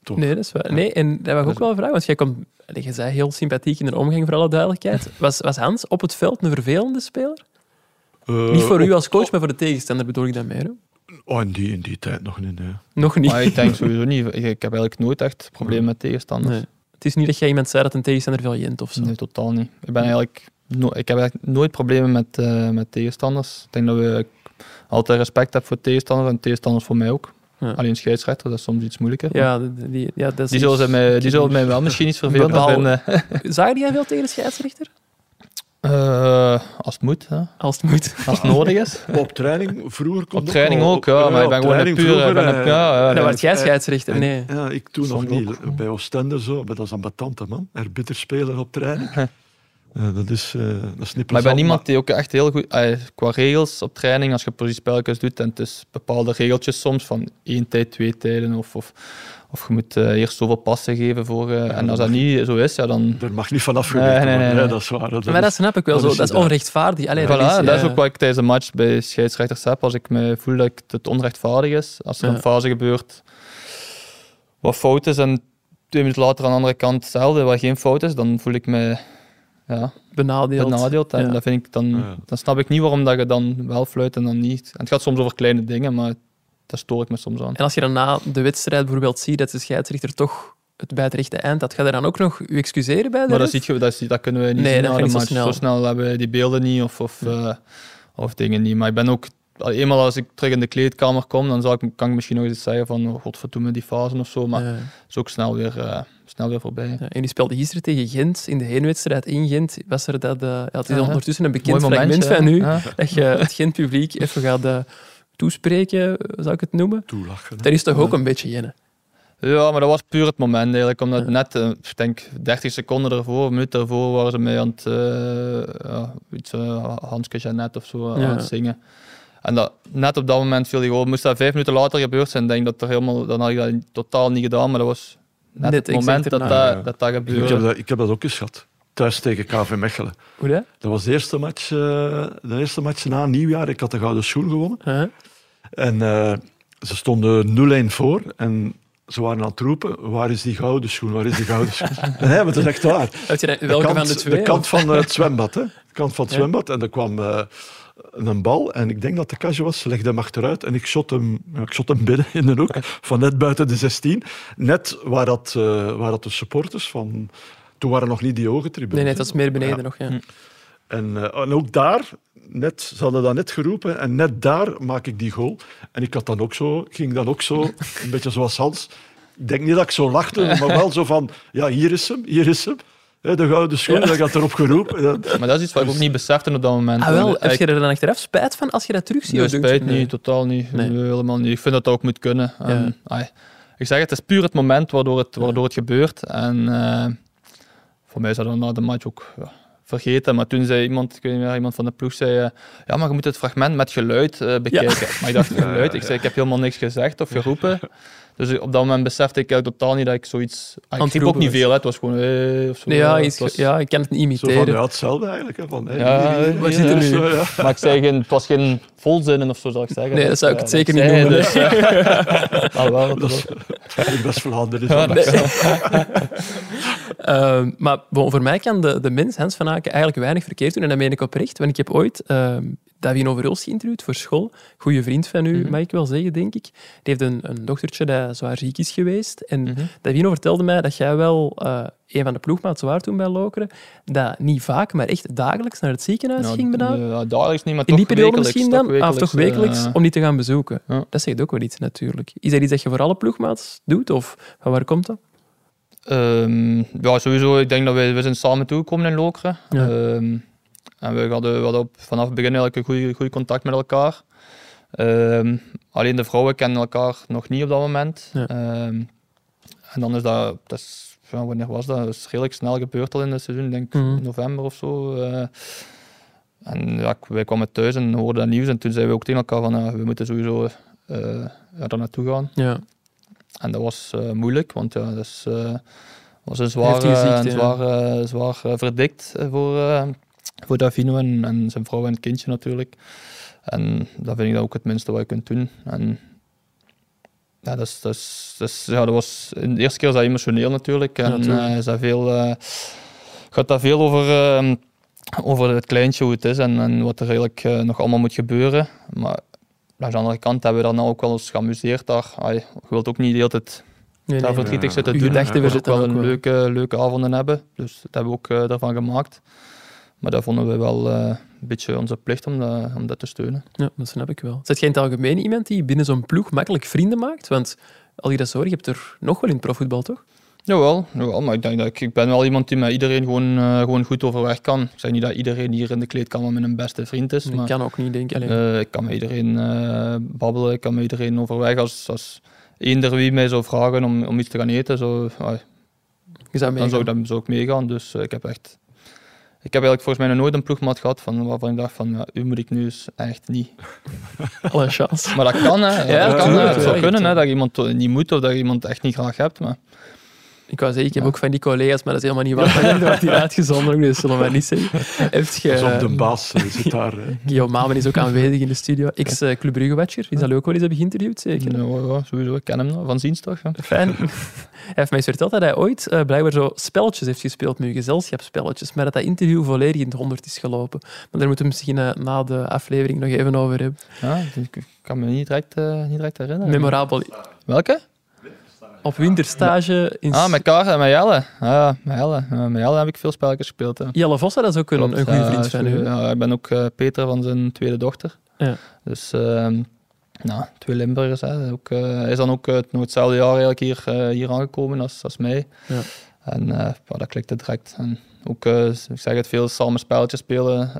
Toch. Nee, dat is waar. Nee, en dat was ik ook wel vragen, want jij komt, je zei heel sympathiek in de omgang, voor alle duidelijkheid. Was, was Hans op het veld een vervelende speler? Eh, niet voor u als coach, maar voor de tegenstander bedoel ik dat meer. Hè? Oh, in, die, in die tijd nog niet, nee. Nog niet. Maar ik denk sowieso niet. Ik heb eigenlijk nooit echt problemen met tegenstanders. Nee. Het is niet dat jij iemand zei dat een tegenstander veel jent of zo. Nee, totaal niet. Ik, ben eigenlijk no- ik heb eigenlijk nooit problemen met, eh, met tegenstanders. Ik denk dat we altijd respect hebben voor tegenstanders en tegenstanders voor mij ook. Ja. Alleen scheidsrechter, dat is soms iets moeilijker. Ja, die, die- ja, dat is Die zullen, ze mij, die zullen mij wel misschien iets Bepaal- vinden. Zagen jij veel tegen de scheidsrechter? Eh, als het moet, hè. Als het moet. als het nodig is. Op training vroeger kon Op training ook, ja, maar ik ben gewoon een pure... ben een- eh, ja, ja, Dan was jij scheidsrechter. Nee. Ja, ik toen nog niet. Bij Oostende zo, maar dat is een betante man. Erbiter spelen op training. Eh, dat, is, eh, dat is niet plezant. Maar ik ben iemand die ook echt heel goed... qua regels op training, als je positiespelletjes doet, en het is bepaalde regeltjes soms, van één tijd, twee tijden, of, of, of je moet eh, eerst zoveel passen geven voor... eh, en als dat niet zo is, ja, dan... Er mag niet van afgeweken Nee, nee, nee, worden, hè, nee. dat is waar. Dat Maar dat snap ik wel dat zo. is Dat is onrechtvaardig. Allee, Voilà, dat is, dat is ja. ook wat ik tijdens de match bij scheidsrechters heb. Als ik me voel dat ik het onrechtvaardig is, als er Ja. een fase gebeurt wat fout is en twee minuten later aan de andere kant hetzelfde, waar geen fout is, dan voel ik me ja, Benadeeld. benadeeld. En Ja. dat vind ik dan, Ja. dan snap ik niet waarom dat je dan wel fluit en dan niet. En het gaat soms over kleine dingen, maar daar stoor ik me soms aan. En als je dan na de wedstrijd bijvoorbeeld ziet dat de scheidsrechter toch het bij het rechte eind had, ga je dan ook nog je excuseren bij de Maar dat, ziet je, dat, zie- dat kunnen we niet Nee, zien dat gaat niet zo snel. Zo snel hebben we die beelden niet of, of, eh, of dingen niet. Maar ik ben ook, eenmaal als ik terug in de kleedkamer kom, dan zal ik, kan ik misschien nog eens zeggen van, oh, godverdomme die fase of zo. Maar Ja. het is ook snel weer, eh, snel weer voorbij. Ja, en die speelde gisteren tegen Gent. In de heenwedstrijd in Gent was er dat... eh, ja, het is ondertussen een bekend Mooi fragment momentje, van u. hè? Dat je het Gent-publiek even gaat eh, toespreken, zou ik het noemen. Toelachen. Dat is toch ook een beetje jennen? Ja, maar dat was puur het moment eigenlijk. Omdat net, ik denk 30 seconden ervoor, een minuut ervoor, waren ze mij aan het, eh ja, iets, uh, Hanske Jeannette of zo, Ja. aan het zingen. En dat, net op dat moment viel die goal. Moest dat vijf minuten later gebeurd zijn, denk ik dat er helemaal, dan had ik dat totaal niet gedaan. Maar dat was net, Net het moment dat dat, dat, dat Ik gebeurde. heb, dat, ik heb dat ook eens gehad. Thuis tegen KV Mechelen. Hoe dat? Dat was de eerste match, eh, de eerste match na nieuwjaar. Ik had de Gouden Schoen gewonnen. Huh? En eh, ze stonden 0-1 voor. En ze waren aan het roepen, waar is die gouden schoen, waar is die gouden schoen? nee, maar dat is echt waar. De welke kant, van de twee? De kant van het zwembad. Hè. De kant van het Ja. zwembad. En er kwam eh, een bal. En ik denk dat de Casio was. Ze legde hem achteruit. En ik shot hem, ja, ik shot hem binnen in de hoek. Van net buiten de 16. Net waar dat, eh, waar dat de supporters van... Toen waren nog niet die ogen Nee, nee, dat is meer beneden Ja. nog. Ja. En, eh, en ook daar, net, ze hadden dat net geroepen, en net daar maak ik die goal. En ik had dan ook zo, ging dan ook zo, een beetje zoals Hans. Ik denk niet dat ik zo lachte, maar wel zo van, ja, hier is hem, hier is hem. De gouden schoen, dat gaat erop geroepen. Dat- Maar dat is iets wat ik ook niet besefte op dat moment. Ah, wel, heb je er dan achteraf spijt van als je dat terugziet? Nee, spijt nee. niet, totaal niet. Nee. Nee, helemaal niet. Ik vind dat dat ook moet kunnen. En, ai, ik zeg het, het is puur het moment waardoor het, waardoor het gebeurt. En eh, voor mij is dat dan na de match ook ja, vergeten. Maar toen zei iemand, ik weet niet meer, iemand van de ploeg zei, eh, ja, maar je moet het fragment met geluid eh, bekijken. Maar ik dacht, geluid? Ik zei, ik heb helemaal niks gezegd of geroepen. Dus op dat moment besefte ik eigenlijk totaal niet dat ik zoiets... Ah, ik het riep ook niet veel, hè. het was gewoon... eh, of zo. Nee, ja, Het iets- was- ja, ik kan het niet Zo imiteren. van, ja, hetzelfde eigenlijk. Hè, van, hè, Ja, zit er zo, ja. Maar ik zei geen, het was geen volzinnen of zo, zou ik zeggen. Nee, dat zou ik het zeker niet noemen. Dus, eh, ah, wel, Dat is, Vlaanderen. Ehm, maar bon, voor mij kan de, de mens, Hans van Aken, eigenlijk weinig verkeerd doen. En dat meen ik oprecht. Want ik heb ooit ehm Davino Verhulst geïnterviewd voor school. Goeie vriend van u, Mhm. mag ik wel zeggen, denk ik. Die heeft een, een dochtertje dat zwaar ziek is geweest. En Mhm. Davino vertelde mij dat jij wel eh, een van de ploegmaats waar toen bij Lokeren, dat niet vaak, maar echt dagelijks naar het ziekenhuis Ja, ging bijna. Ja, dagelijks niet, maar In die periode misschien dan? toch Ah, of toch wekelijks, om die te gaan bezoeken. Ja. Dat zegt ook wel iets, natuurlijk. Is dat iets dat je voor alle ploegmaats doet? Of van waar komt dat? Ehm, ja, sowieso. Ik denk dat wij we zijn samen toegekomen in Lokeren. Ja. Ehm, en we hadden, we hadden op, vanaf het begin eigenlijk een goede, goede contact met elkaar. Ehm, alleen de vrouwen kennen elkaar nog niet op dat moment. Ja. En dan is dat, dat is, ja, wanneer was dat? Dat is redelijk snel gebeurd al in het seizoen, ik denk Mhm. november of zo. eh. en ja, wij kwamen thuis en hoorden dat nieuws en toen zeiden we ook tegen elkaar van we moeten sowieso eh ja, daar naartoe gaan. Ja. En dat was eh, moeilijk, want ja, dat is, eh, was een zwaar, ziekte, een ja. zwaar, eh, verdikt voor, voor Davino en, en zijn vrouw en het kindje natuurlijk. En dat vind ik dat ook het minste wat je kunt doen. En ja, dat, is, dat, is, dat, is- ja, dat was de eerste keer is dat emotioneel natuurlijk. En is dat veel, gaat dat veel over, over het kleintje, hoe het is en, en wat er eigenlijk nog allemaal moet gebeuren. Maar aan de andere kant hebben we daar nou ook wel eens geamuseerd. Daar. Ai, je wilt ook niet de hele tijd Nee, nee. verdrietig zitten doen. We ook wel een wel. leuke, leuke avonden hebben. Dus dat hebben we ook eh, daarvan gemaakt. Maar dat vonden we wel eh, een beetje onze plicht om dat, om dat te steunen. Ja, dat snap ik wel. Zet jij in het algemeen iemand die binnen zo'n ploeg makkelijk vrienden maakt? Want al die dat zo hoor, je hebt er nog wel in het profvoetbal, toch? Jawel, jawel maar ik denk dat ik, ik ben wel iemand die met iedereen gewoon, eh, gewoon goed overweg kan. Ik zeg niet dat iedereen hier in de kleedkamer mijn beste vriend is. Dat Maar, kan ook niet, denk ik. Eh, ik kan met iedereen eh, babbelen, ik kan met iedereen overweg. Als, als eender wie mij zou vragen om, om iets te gaan eten, zo, dan zou ik, dan zou ik meegaan. Dus ik heb echt... Ik heb eigenlijk volgens mij nog nooit een ploegmaat gehad van, waarvan ik dacht van, ja, u moet ik nu eens echt niet. Alle chance. Maar dat kan, hè. Ja, dat kan, hè. Het zou kunnen, hè, dat je iemand niet moet of dat je iemand echt niet graag hebt. Maar Ik wou zeggen, ik heb ook van die collega's, maar dat is helemaal niet waar. Dat wordt hier uitgezonden, dus dat zullen wij niet zeggen. Heeft je, Pas op, de baas eh, zit daar. Guillaume Mamen is ook aanwezig in de studio. Ex-Club Brugge-watcher. Is dat ook wel eens hebben geïnterviewd, zeker? Ja, ja, sowieso. Ik ken hem nog, van ziens toch? Ja. Fijn. Hij heeft mij eens verteld dat hij ooit eh, blijkbaar zo spelletjes heeft gespeeld met gezelschapsspelletjes, maar dat dat interview volledig in het honderd is gelopen. Maar daar moeten we misschien eh, na de aflevering nog even over hebben. Ja, ik kan me niet direct, eh, niet direct herinneren. Memorabel. Welke? Op winterstage in Ah, met en met Jelle. Ja, met Jelle. Met Jelle heb ik veel spelletjes gespeeld. hè. Jelle Vossen, dat is ook een, Klopt, een goede ja, vriend van u. Ja, ik ben ook eh, Peter van zijn tweede dochter. Ja. Dus ehm, nou, twee Limburgers. Hè. Ook, eh, hij is dan ook nog hetzelfde jaar eigenlijk hier, eh, hier aangekomen als, als mij. Ja. En ja, dat klikte direct. En ook, ik zeg het, veel samen spelletjes spelen.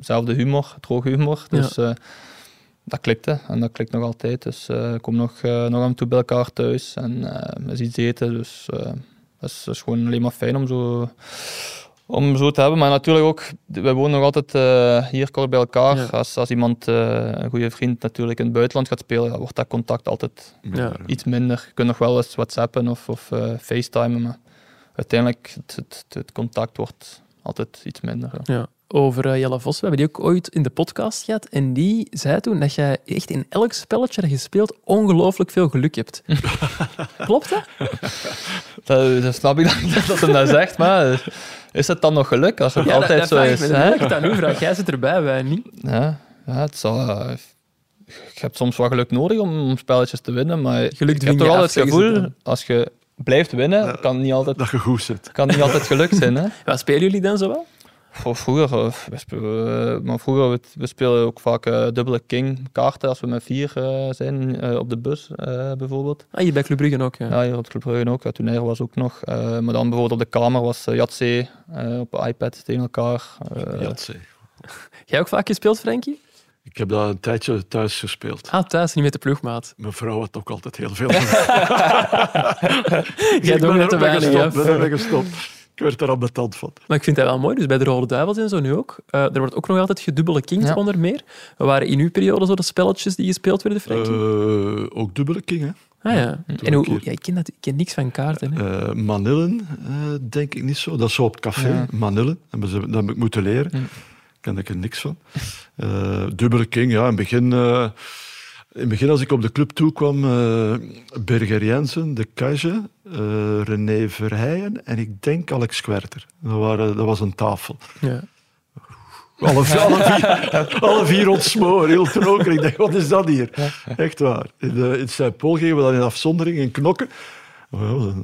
zelfde humor, droge humor. Dus dat klikte en dat klikt nog altijd. Dus eh, ik kom nog, eh, nog af en toe bij elkaar thuis en eh we zien iets eten. Dus eh, dat, is, dat is gewoon alleen maar fijn om zo, om zo te hebben. Maar natuurlijk ook, wij wonen nog altijd eh, hier kort bij elkaar. Ja. Als, als iemand, eh, een goede vriend natuurlijk in het buitenland gaat spelen, dan wordt dat contact altijd Ja. iets minder. Je kunt nog wel eens whatsappen of, of eh, facetimen, maar uiteindelijk het, het, het contact wordt altijd iets minder. ja. Ja. Over eh, Jelle Vos, we hebben die ook ooit in de podcast gehad. En die zei toen dat jij echt in elk spelletje dat je speelt ongelooflijk veel geluk hebt. Klopt dat? Dat, dat snap ik dan niet dat hij dat zegt, maar is het dan nog geluk als het Ja, altijd dat, zo dat is? ik hè? Dat ik dat nu vraag. Jij zit erbij, wij niet. Ja, ja, het zal, eh, je hebt soms wel geluk nodig om, spelletjes te winnen, maar Geluk je hebt toch wel het gevoel, dan. als je blijft winnen, kan niet altijd, Dat je goed zit. kan niet altijd geluk zijn. Hè? Wat spelen jullie dan zo wel? Voor vroeger, eh, we spelen, eh, maar vroeger, we, we spelen ook vaak eh, dubbele king kaarten als we met vier eh, zijn op de bus eh, bijvoorbeeld. Ah, hier bij Club Brugge ook, ja. Ja, hier op Club Brugge ook. Ja, toen er was ook nog. Eh, maar dan bijvoorbeeld op de kamer was uh, eh, op de iPad tegen elkaar. Eh, Ja, het zei. Jij ook vaak gespeeld, Frankie? Ik heb dat een tijdje thuis gespeeld. Ah, thuis, niet met de ploegmaat. Mijn vrouw had ook altijd heel veel. Jij ik doet ben net te er ook mee weinig, gestopt. hè? ben er gestopt. Ik werd er aan de tand van. Maar ik vind dat wel mooi. Dus bij de Rode Duivels en zo nu ook. Eh, er wordt ook nog altijd gedubbele kings Ja. onder meer. Wat waren in uw periode zo de spelletjes die gespeeld werden, Frankie? Eh, ook dubbele king, hè? ah ja. En hoe, ja, ik, ken dat, ik ken niks van kaarten. Hè. Eh, Manillen, eh, denk ik niet zo. Dat is zo op het café. Ja. Manillen. Dat heb ik moeten leren. Hm. Ken ik er niks van. Eh, dubbele king, ja. In het begin, eh, in het begin als ik op de club toekwam, eh Berger Jensen, De Cage, eh, René Verheijen en ik denk Alex Kwerter. Dat, waren, dat was een tafel. Ja. Alle, vier- alle, vier, alle vier ontsmoren, heel troker. Ik dacht, wat is dat hier? Echt waar. In, de, in Saint-Paul gingen we dan in afzondering in knokken. Oh,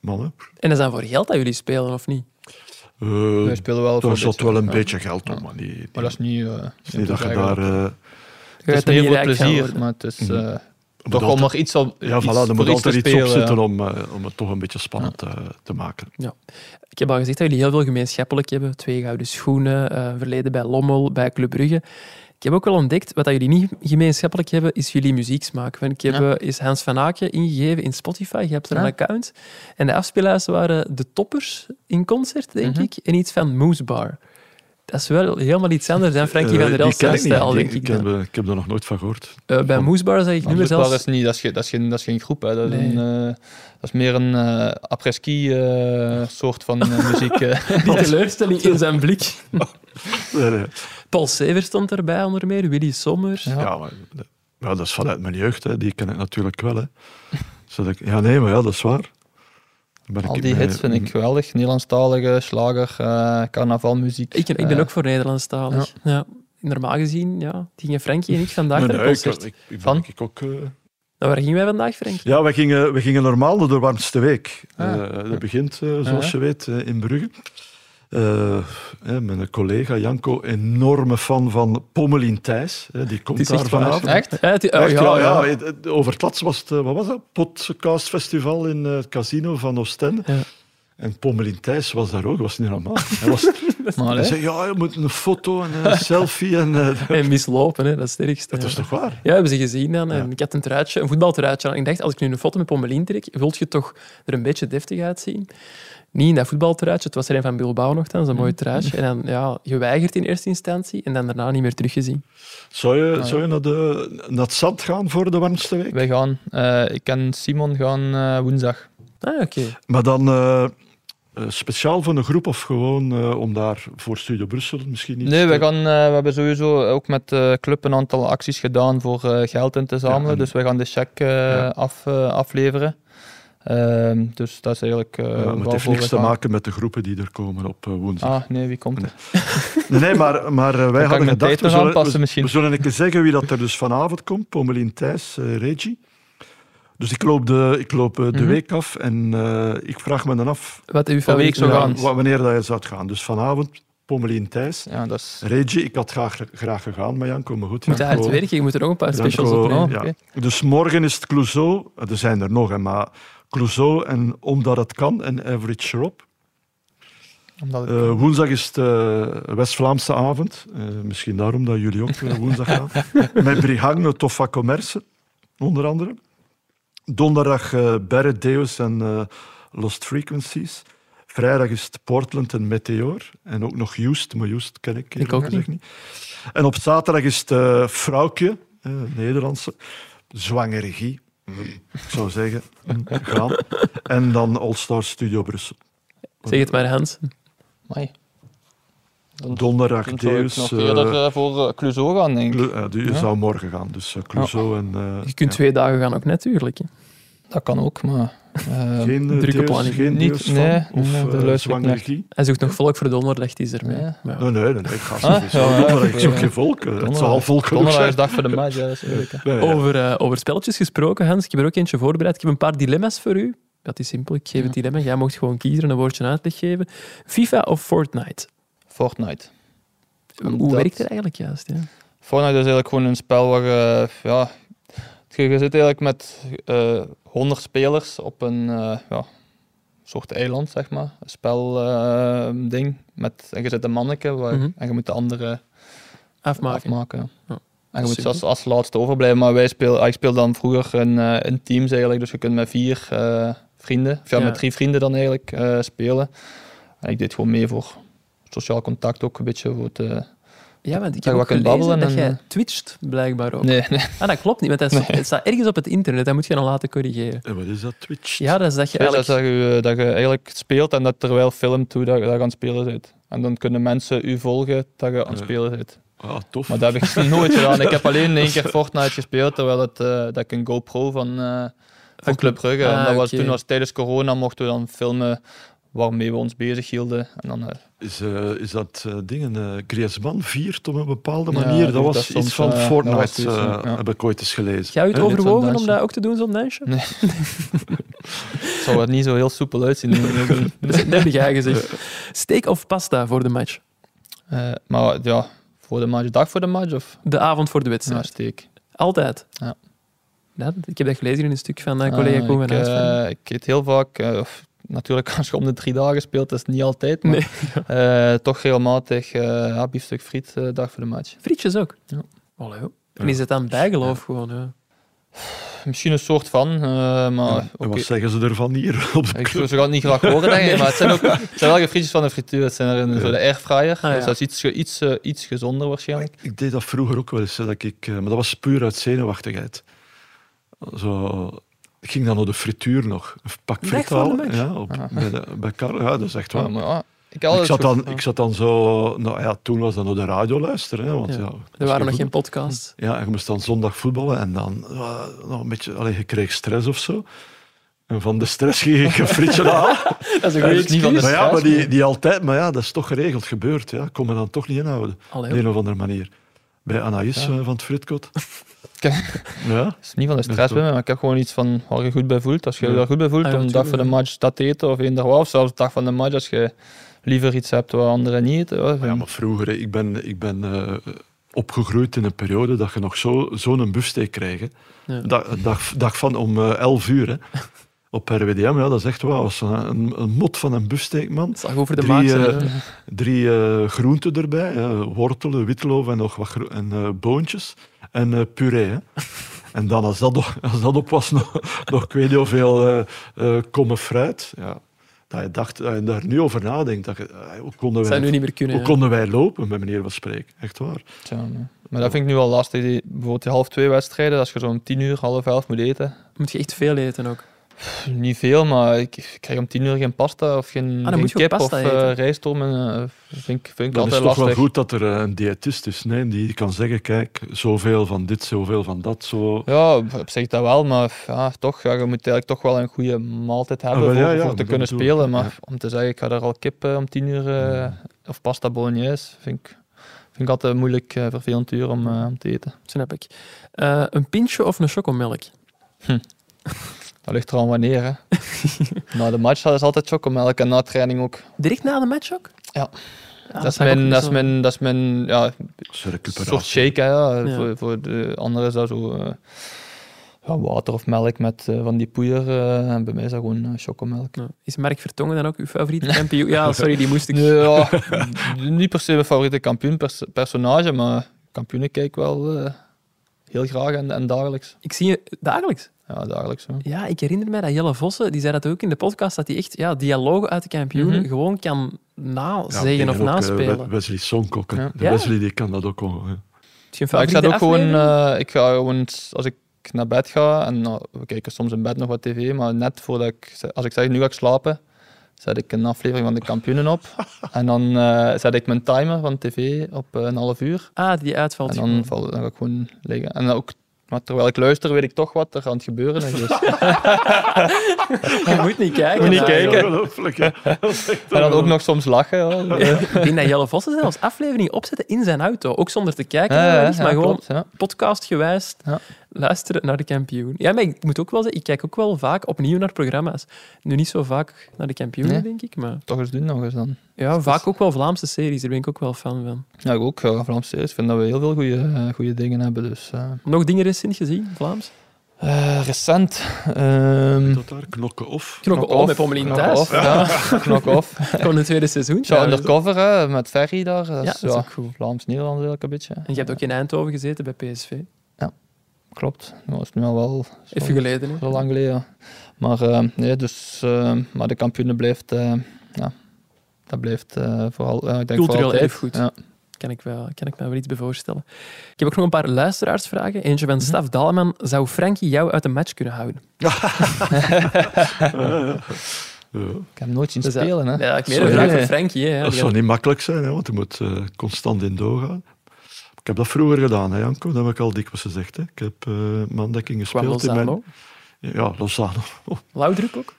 mannen. En is dat voor geld dat jullie spelen, of niet? eh, wij spelen wel voor daar zat wel een ja. beetje geld om, maar, niet, niet- Maar dat is niet... eh, het is niet dat je daar... eh, Het is er rijk van plezier, worden. maar het is Mhm. eh, toch om er iets op ja, iets, voilà, er voor moet iets te altijd iets op zitten om, eh, om het toch een beetje spannend eh, te maken. Ik heb al gezegd dat jullie heel veel gemeenschappelijk hebben. Twee gouden schoenen, eh, verleden bij Lommel, bij Club Brugge. Ik heb ook wel ontdekt, wat dat jullie niet gemeenschappelijk hebben, is jullie muzieksmaak. Want ik heb Ja. eh, eens Hans van Aken ingegeven in Spotify. Je hebt er Ja. een account. En de afspeellijsten waren de toppers in concert, denk Mhm. ik. En iets van Moose Bar. Dat is wel helemaal iets anders dan Frankie Eh, van der die Elst ken ik niet. ik. ik, heb, eh, ik heb er nog nooit van gehoord. Eh, bij van- Moose Bar zeg ik nu meer Moesbar zelfs... is, niet, dat, is, geen- dat, is geen, dat is geen groep, hè. Dat, is Nee. een, eh, dat is meer een eh après-ski eh, soort van muziek. eh. Die teleurstelling in zijn blik. Nee, nee. Paul Sever stond erbij onder meer, Willy Sommer. Ja. Ja, maar, ja, dat is vanuit mijn jeugd. Hè. Die ken ik natuurlijk wel. Hè. Zodat ik, ja, nee, maar ja, dat is waar. Ben Al ik die hits vind ik geweldig. Nederlandstalige, slager, eh carnavalmuziek. Ik, ik ben Eh, ook voor Nederlandstalig. Ja. Normaal gezien ja, gingen Frankie en ik vandaag Nee, naar nee, concert. ik, ik, Van? ik ook... eh, Nou, waar gingen wij vandaag, Frankie? Ja, we gingen, we gingen normaal de warmste week. Ah. Eh, dat begint, eh, zoals Ja. je weet, eh, in Brugge. Eh, eh, mijn collega Janko, enorme fan van Pommelien Thijs. eh, die komt daar echt vanavond. Echt? Ja, het, oh, Echt, ja, ja, het- Over het laatst was het, eh, wat was dat? Podcast Festival in eh, het casino van Oostende. Ja. En Pommelien Thijs was daar ook, was niet normaal. Hij, was, Maar, hij zei, ja, je moet een foto en een selfie. En, eh, En mislopen, hè, dat is het ergste. dat is toch waar? Ja, we hebben ze gezien dan. En ik had een truitje, een voetbaltruitje aan. Ik dacht, als ik nu een foto met Pommelien trek, vult je toch er een beetje deftig uitzien. Niet in dat voetbaltruitje, het was er een van Bilbao nogthans, een mooi truitje. En dan ja, geweigerd in eerste instantie en dan daarna niet meer teruggezien. Zou je, ja. zou je naar, de, naar het zand gaan voor de warmste week? Wij gaan, eh, ik en Simon gaan eh, woensdag. Ah, oké. Maar dan eh, speciaal voor een groep of gewoon eh, om daar voor Studio Brussel misschien niet Nee, we, gaan, eh, we hebben sowieso ook met de club een aantal acties gedaan voor eh, geld in te zamelen. Ja, en- Dus we gaan de cheque eh, Ja. af, afleveren. Ehm, dus dat is eigenlijk. maar het heeft niks te maken met de groepen die er komen op eh, woensdag. Ah, nee, wie komt er? Nee, nee, maar, maar eh, wij hadden gedacht, we nog zullen, we, misschien. we zullen een keer zeggen wie dat er dus vanavond komt. Pommelien Thijs, eh Regi. Dus ik loop de, ik loop, de Mhm. week af en ik vraag me dan af Wat uw week favoriete zou gaan. wa- wanneer dat je zou gaan. Dus vanavond Pommelien Thijs. Ja, dat is. Regi, ik had graag, graag gegaan met Janko, maar goed. Je moet hard werken, je moet er ook een paar specials opnemen. ja. oké. Dus morgen is het Clouseau, er zijn er nog, hè, maar Clouseau en Omdat het kan en Average Rob. Omdat ik- Eh, woensdag is het eh, West-Vlaamse avond. Eh, misschien daarom dat jullie ook woensdag gaan. Met Brihang, Toffa Commerce, onder andere. Donderdag Barrett Deus en Lost Frequencies. Vrijdag is het Portland en Meteor. En ook nog Just, maar Just ken ik, eerlijk ook niet. En op zaterdag is het Vrouwtje, Nederlandse. Zwangeregie, ik zou zeggen. Gaan. En dan All Star Studio Brussel. Zeg het maar, Hans. Amai. Dan, Donderdag dan zou ik Deus. nog eh, eerder eh, voor uh, Clouseau gaan, denk ik. Eh, die Ja. zou morgen gaan, dus Clouseau en... eh, Je kunt ja. twee dagen gaan ook natuurlijk. hè. Dat kan ook, maar... eh, Geen uh, drukke Deus, planning. geen Niet- van, nee, of nee, eh, luister naar. zwangeregie. Hij zoekt nog volk voor donderdag, die is er mee. Nee. Ja. Nee, nee, nee, nee, ik ga Ah, sowieso. ja, ja, donderdag. ik zoek ja. geen volk. eh, Het Donderdag- zal al volk genoeg Donderdag zijn. is dag voor de match, ja, dat is eerlijk. hè. Nee, ja. Over, eh, over spelletjes gesproken, Hans. Ik heb er ook eentje voorbereid. Ik heb een paar dilemma's voor u. Dat is simpel. Ik geef het dilemma. Jij mocht gewoon kiezen en een woordje uitleg geven. FIFA of Fortnite? Fortnite. Hoe werkt het eigenlijk juist? Ja? Fortnite is eigenlijk gewoon een spel waar je, ja, je, je zit eigenlijk met eh 100 spelers op een eh, ja, soort eiland, zeg maar. Een spel eh, ding. Met, en je zit een manneke waar, Mhm. en je moet de andere Afmaken. afmaken. ja. En je moet simpel. als, als laatste overblijven. Maar wij speel, ah, ik speel dan vroeger in, in teams eigenlijk. Dus je kunt met vier vrienden, of ja, met drie vrienden dan eigenlijk spelen. En ik deed gewoon mee voor sociaal contact ook een beetje. Voor het, Ja, want ik Dat heb ook gelezen dat en, jij eh, twitcht, blijkbaar ook. nee, nee. Ah, dat klopt niet, want dat, is- het staat ergens op het internet. Dat moet je dan laten corrigeren. En wat is dat, Twitch? Ja, dat is dat je eigenlijk... dat, je, dat je eigenlijk speelt en dat terwijl filmt hoe dat je dat aan het spelen bent. En dan kunnen mensen u volgen dat je aan het spelen bent. Ah, tof. Maar dat heb ik nooit gedaan. Ik heb alleen één keer Fortnite gespeeld, terwijl het, eh, dat ik een GoPro van, eh van Club Brugge. Ah, en dat was, oké. toen was tijdens corona, mochten we dan filmen waarmee we ons bezig hielden. En dan, eh, Is, eh, is dat eh dingen, eh Griezmann viert op een bepaalde Ja, manier? dat was soms, iets van Fortnite, iets, eh, ja. heb ik ooit eens gelezen. Jij het Hè? over- overwogen om dat ook te doen, zo'n dansje? Nee. het zou er niet zo heel soepel uitzien. Dat heb jij gezegd. Steak of pasta voor de match? Eh, maar ja, voor de match, dag voor de match of De avond voor de ja, wedstrijd. steek. Altijd? Ja. Ja, ik heb dat gelezen in een stuk van uh, collega Koen ik, van eh, ik eet heel vaak, eh, of, natuurlijk als je om de drie dagen speelt, is niet altijd, maar Nee. eh, toch regelmatig eh ja, biefstuk friet eh, dag voor de match. Frietjes ook? Ja. Allee. En is het dan bijgeloof gewoon? Ja. Misschien een soort van, eh, maar En oké. wat zeggen ze ervan hier? Op de Ik club? ze gaan het niet graag horen, denk ik, maar het zijn, ook, het zijn wel geen frietjes van de frituur. Het zijn er in zo de airfryer, Ah, ja. dus dat is iets, iets, iets gezonder waarschijnlijk. Ik deed dat vroeger ook wel eens, hè, dat ik, eh, maar dat was puur uit zenuwachtigheid. Zo, ik ging dan naar de frituur nog, een pak friet halen. Ja, op, bij, de, bij Karel. Ja, dat is echt waar. Maar ik, zat dan, ik zat dan zo... Nou ja, toen was dat naar de radio luisteren. Hè, want, Ja. ja. Er als waren nog geen podcasts. Ja, en je moest dan zondag voetballen en dan uh, nog een beetje... Allee, je kreeg stress of zo. En van de stress ging ik een frietje halen. Dat is een goede niet van de Maar ja, maar die, die altijd... Maar ja, dat is toch geregeld gebeurd. Ja. Ik kon me dan toch niet inhouden. Allee, Op een of andere manier. Bij Anaïs Ja. eh, van het Fritkot. Ja. Het is niet van de stress bij me, maar ik heb gewoon iets van waar je goed bij voelt. Als je je Ja. daar goed bij voelt, Ah, ja, om de dag voor de match dat te eten of eender wat. Of zelfs de dag van de match, als je liever iets hebt wat anderen niet eten. ja, Maar ja, maar vroeger, ik ben, ik ben eh, opgegroeid in een periode dat je nog zo- zo'n buffsteak kreeg. hè. Ja. Dag, dag, dag van om eh 11 uur. Hè. Op RWDM, ja, dat is echt wauw. Een, een, een mot van een buffsteak, man. Zag over de Drie, eh. Drie eh, groenten erbij, hè. wortelen, witloof en nog wat en, eh, boontjes. En eh, puree. Hè. En dan, als dat, als dat op was, nog, nog ik weet niet hoeveel eh eh kommen fruit. Ja. Dat je dacht, dat je daar nu over nadenkt. Dat je, hoe konden zou nu wij, niet meer kunnen. hoe ja. konden wij lopen, bij meneer van spreken? Echt waar. Tja, nee. Maar dat vind ik nu al lastig. Die, bijvoorbeeld die half twee wedstrijden, als je zo'n tien uur, half elf moet eten. Moet je echt veel eten ook. Niet veel, maar ik, ik krijg om tien uur geen pasta of geen, Ah, geen kip of eh eten. rijsttomen. eh, vind ik, vind ik Dan is het toch wel goed dat er eh, een diëtist is nee, die kan zeggen, kijk, zoveel van dit, zoveel van dat. Zo. Ja, op zich dat wel, maar ja, toch, ja, je moet eigenlijk toch wel een goede maaltijd hebben Ah, wel, voor, ja, ja, voor te dat kunnen ik, spelen. Maar ja. om te zeggen, ik ga er al kip eh, om tien uur eh, of pasta bolognese, vind ik, vind ik altijd moeilijk, uh, vervelend uur om, eh, om te eten. Snap ik. Eh, een pintje of een chocomelk? Dat ligt er aan wanneer. Hè. na de match is altijd chocomelk en na training ook. Direct na de match ook? Ja. Ja, dat, is mijn, dat, is mijn, dat is mijn ja, Dat soort shake. Hè, ja. Ja. Voor, voor de anderen is dat zo eh, ja, water of melk met eh, van die poeier. eh, en bij mij is dat gewoon chocomelk. Ja. Is Mark Vertongen dan ook uw favoriete kampioen? Ja, sorry, die moest ik... Nee, ja, niet per se mijn favoriete kampioenpersonage, maar kampioenen kijk ik wel eh, heel graag en, en dagelijks. Ik zie je dagelijks. Ja, dagelijks. Ja. Ja, ik herinner mij dat Jelle Vossen, die zei dat ook in de podcast, dat hij echt ja, dialogen uit de kampioenen Mhm. gewoon kan Ja, nazeggen of dingen ook, eh, naspelen. We- Wesley hè. Ja. Ja. Wesley die kan dat ook wel. Maar ik zet ook gewoon, eh, ik ga gewoon, als ik naar bed ga, en nou, we kijken soms in bed nog wat tv, maar net voordat ik, als ik zeg nu ga ik slapen, zet ik een aflevering van de kampioenen op. en dan eh, zet ik mijn timer van tv op eh, een half uur. Ah, die uitvalt. En gewoon. dan, val, dan ga ik gewoon liggen. En ook, maar terwijl ik luister, weet ik toch wat er aan het gebeuren is. Dus. Je moet niet kijken. Moet niet kijken. En dan ook nog soms lachen. Ja. Ik denk dat Jelle Vossen zelfs aflevering opzetten in zijn auto. Ook zonder te kijken, Ja, ja, ja, maar gewoon klopt, ja. podcastgewijs Ja. Luisteren naar de kampioen. Ja, maar ik moet ook wel zeggen, ik kijk ook wel vaak opnieuw naar programma's. Nu niet zo vaak naar de kampioenen, Nee. denk ik, maar Toch eens doen nog eens dan. ja, vaak ook wel Vlaamse series. Daar ben ik ook wel fan van. Ja, ik ook. Ja, Vlaamse series. Ik vind dat we heel veel goede goede dingen hebben. Dus, eh. Nog dingen recent gezien, Vlaams? Eh, recent. ehm Dat daar knokken of. Knokken om met Pommelien thuis. Off, ja. Knock Off. Gewoon het tweede seizoen. Ja, undercover hè, met Ferry daar. Dat Ja, is, dat is ja, ook goed. Vlaams-Nederlands een beetje. En je hebt ook in Eindhoven gezeten bij PSV. Klopt. Dat is nu al wel zo, Even geleden. Hè? zo lang geleden. ja. Maar, eh, nee, dus, eh, maar de kampioenen blijft... eh, ja, dat blijft vooral... ik denk voor Cultureel erfgoed. Ja. Kan ik, wel, kan ik me wel iets bij voorstellen. Ik heb ook nog een paar luisteraarsvragen. Eentje Mhm. van Staf Daleman. Zou Frankie jou uit een match kunnen houden? Ja. Ik heb hem nooit zien Dus spelen. Hè. Ja, ik vraag Nee. voor Frankie. Hè. Dat zou niet makkelijk zijn, hè, want je moet eh, constant in doorgaan. Ik heb dat vroeger gedaan, hè, Janko. Dat heb ik al dikwijls gezegd. Hè. Ik heb eh mandekking gespeeld. in. Mijn... Ja, Lozano. Lauwdruk ook?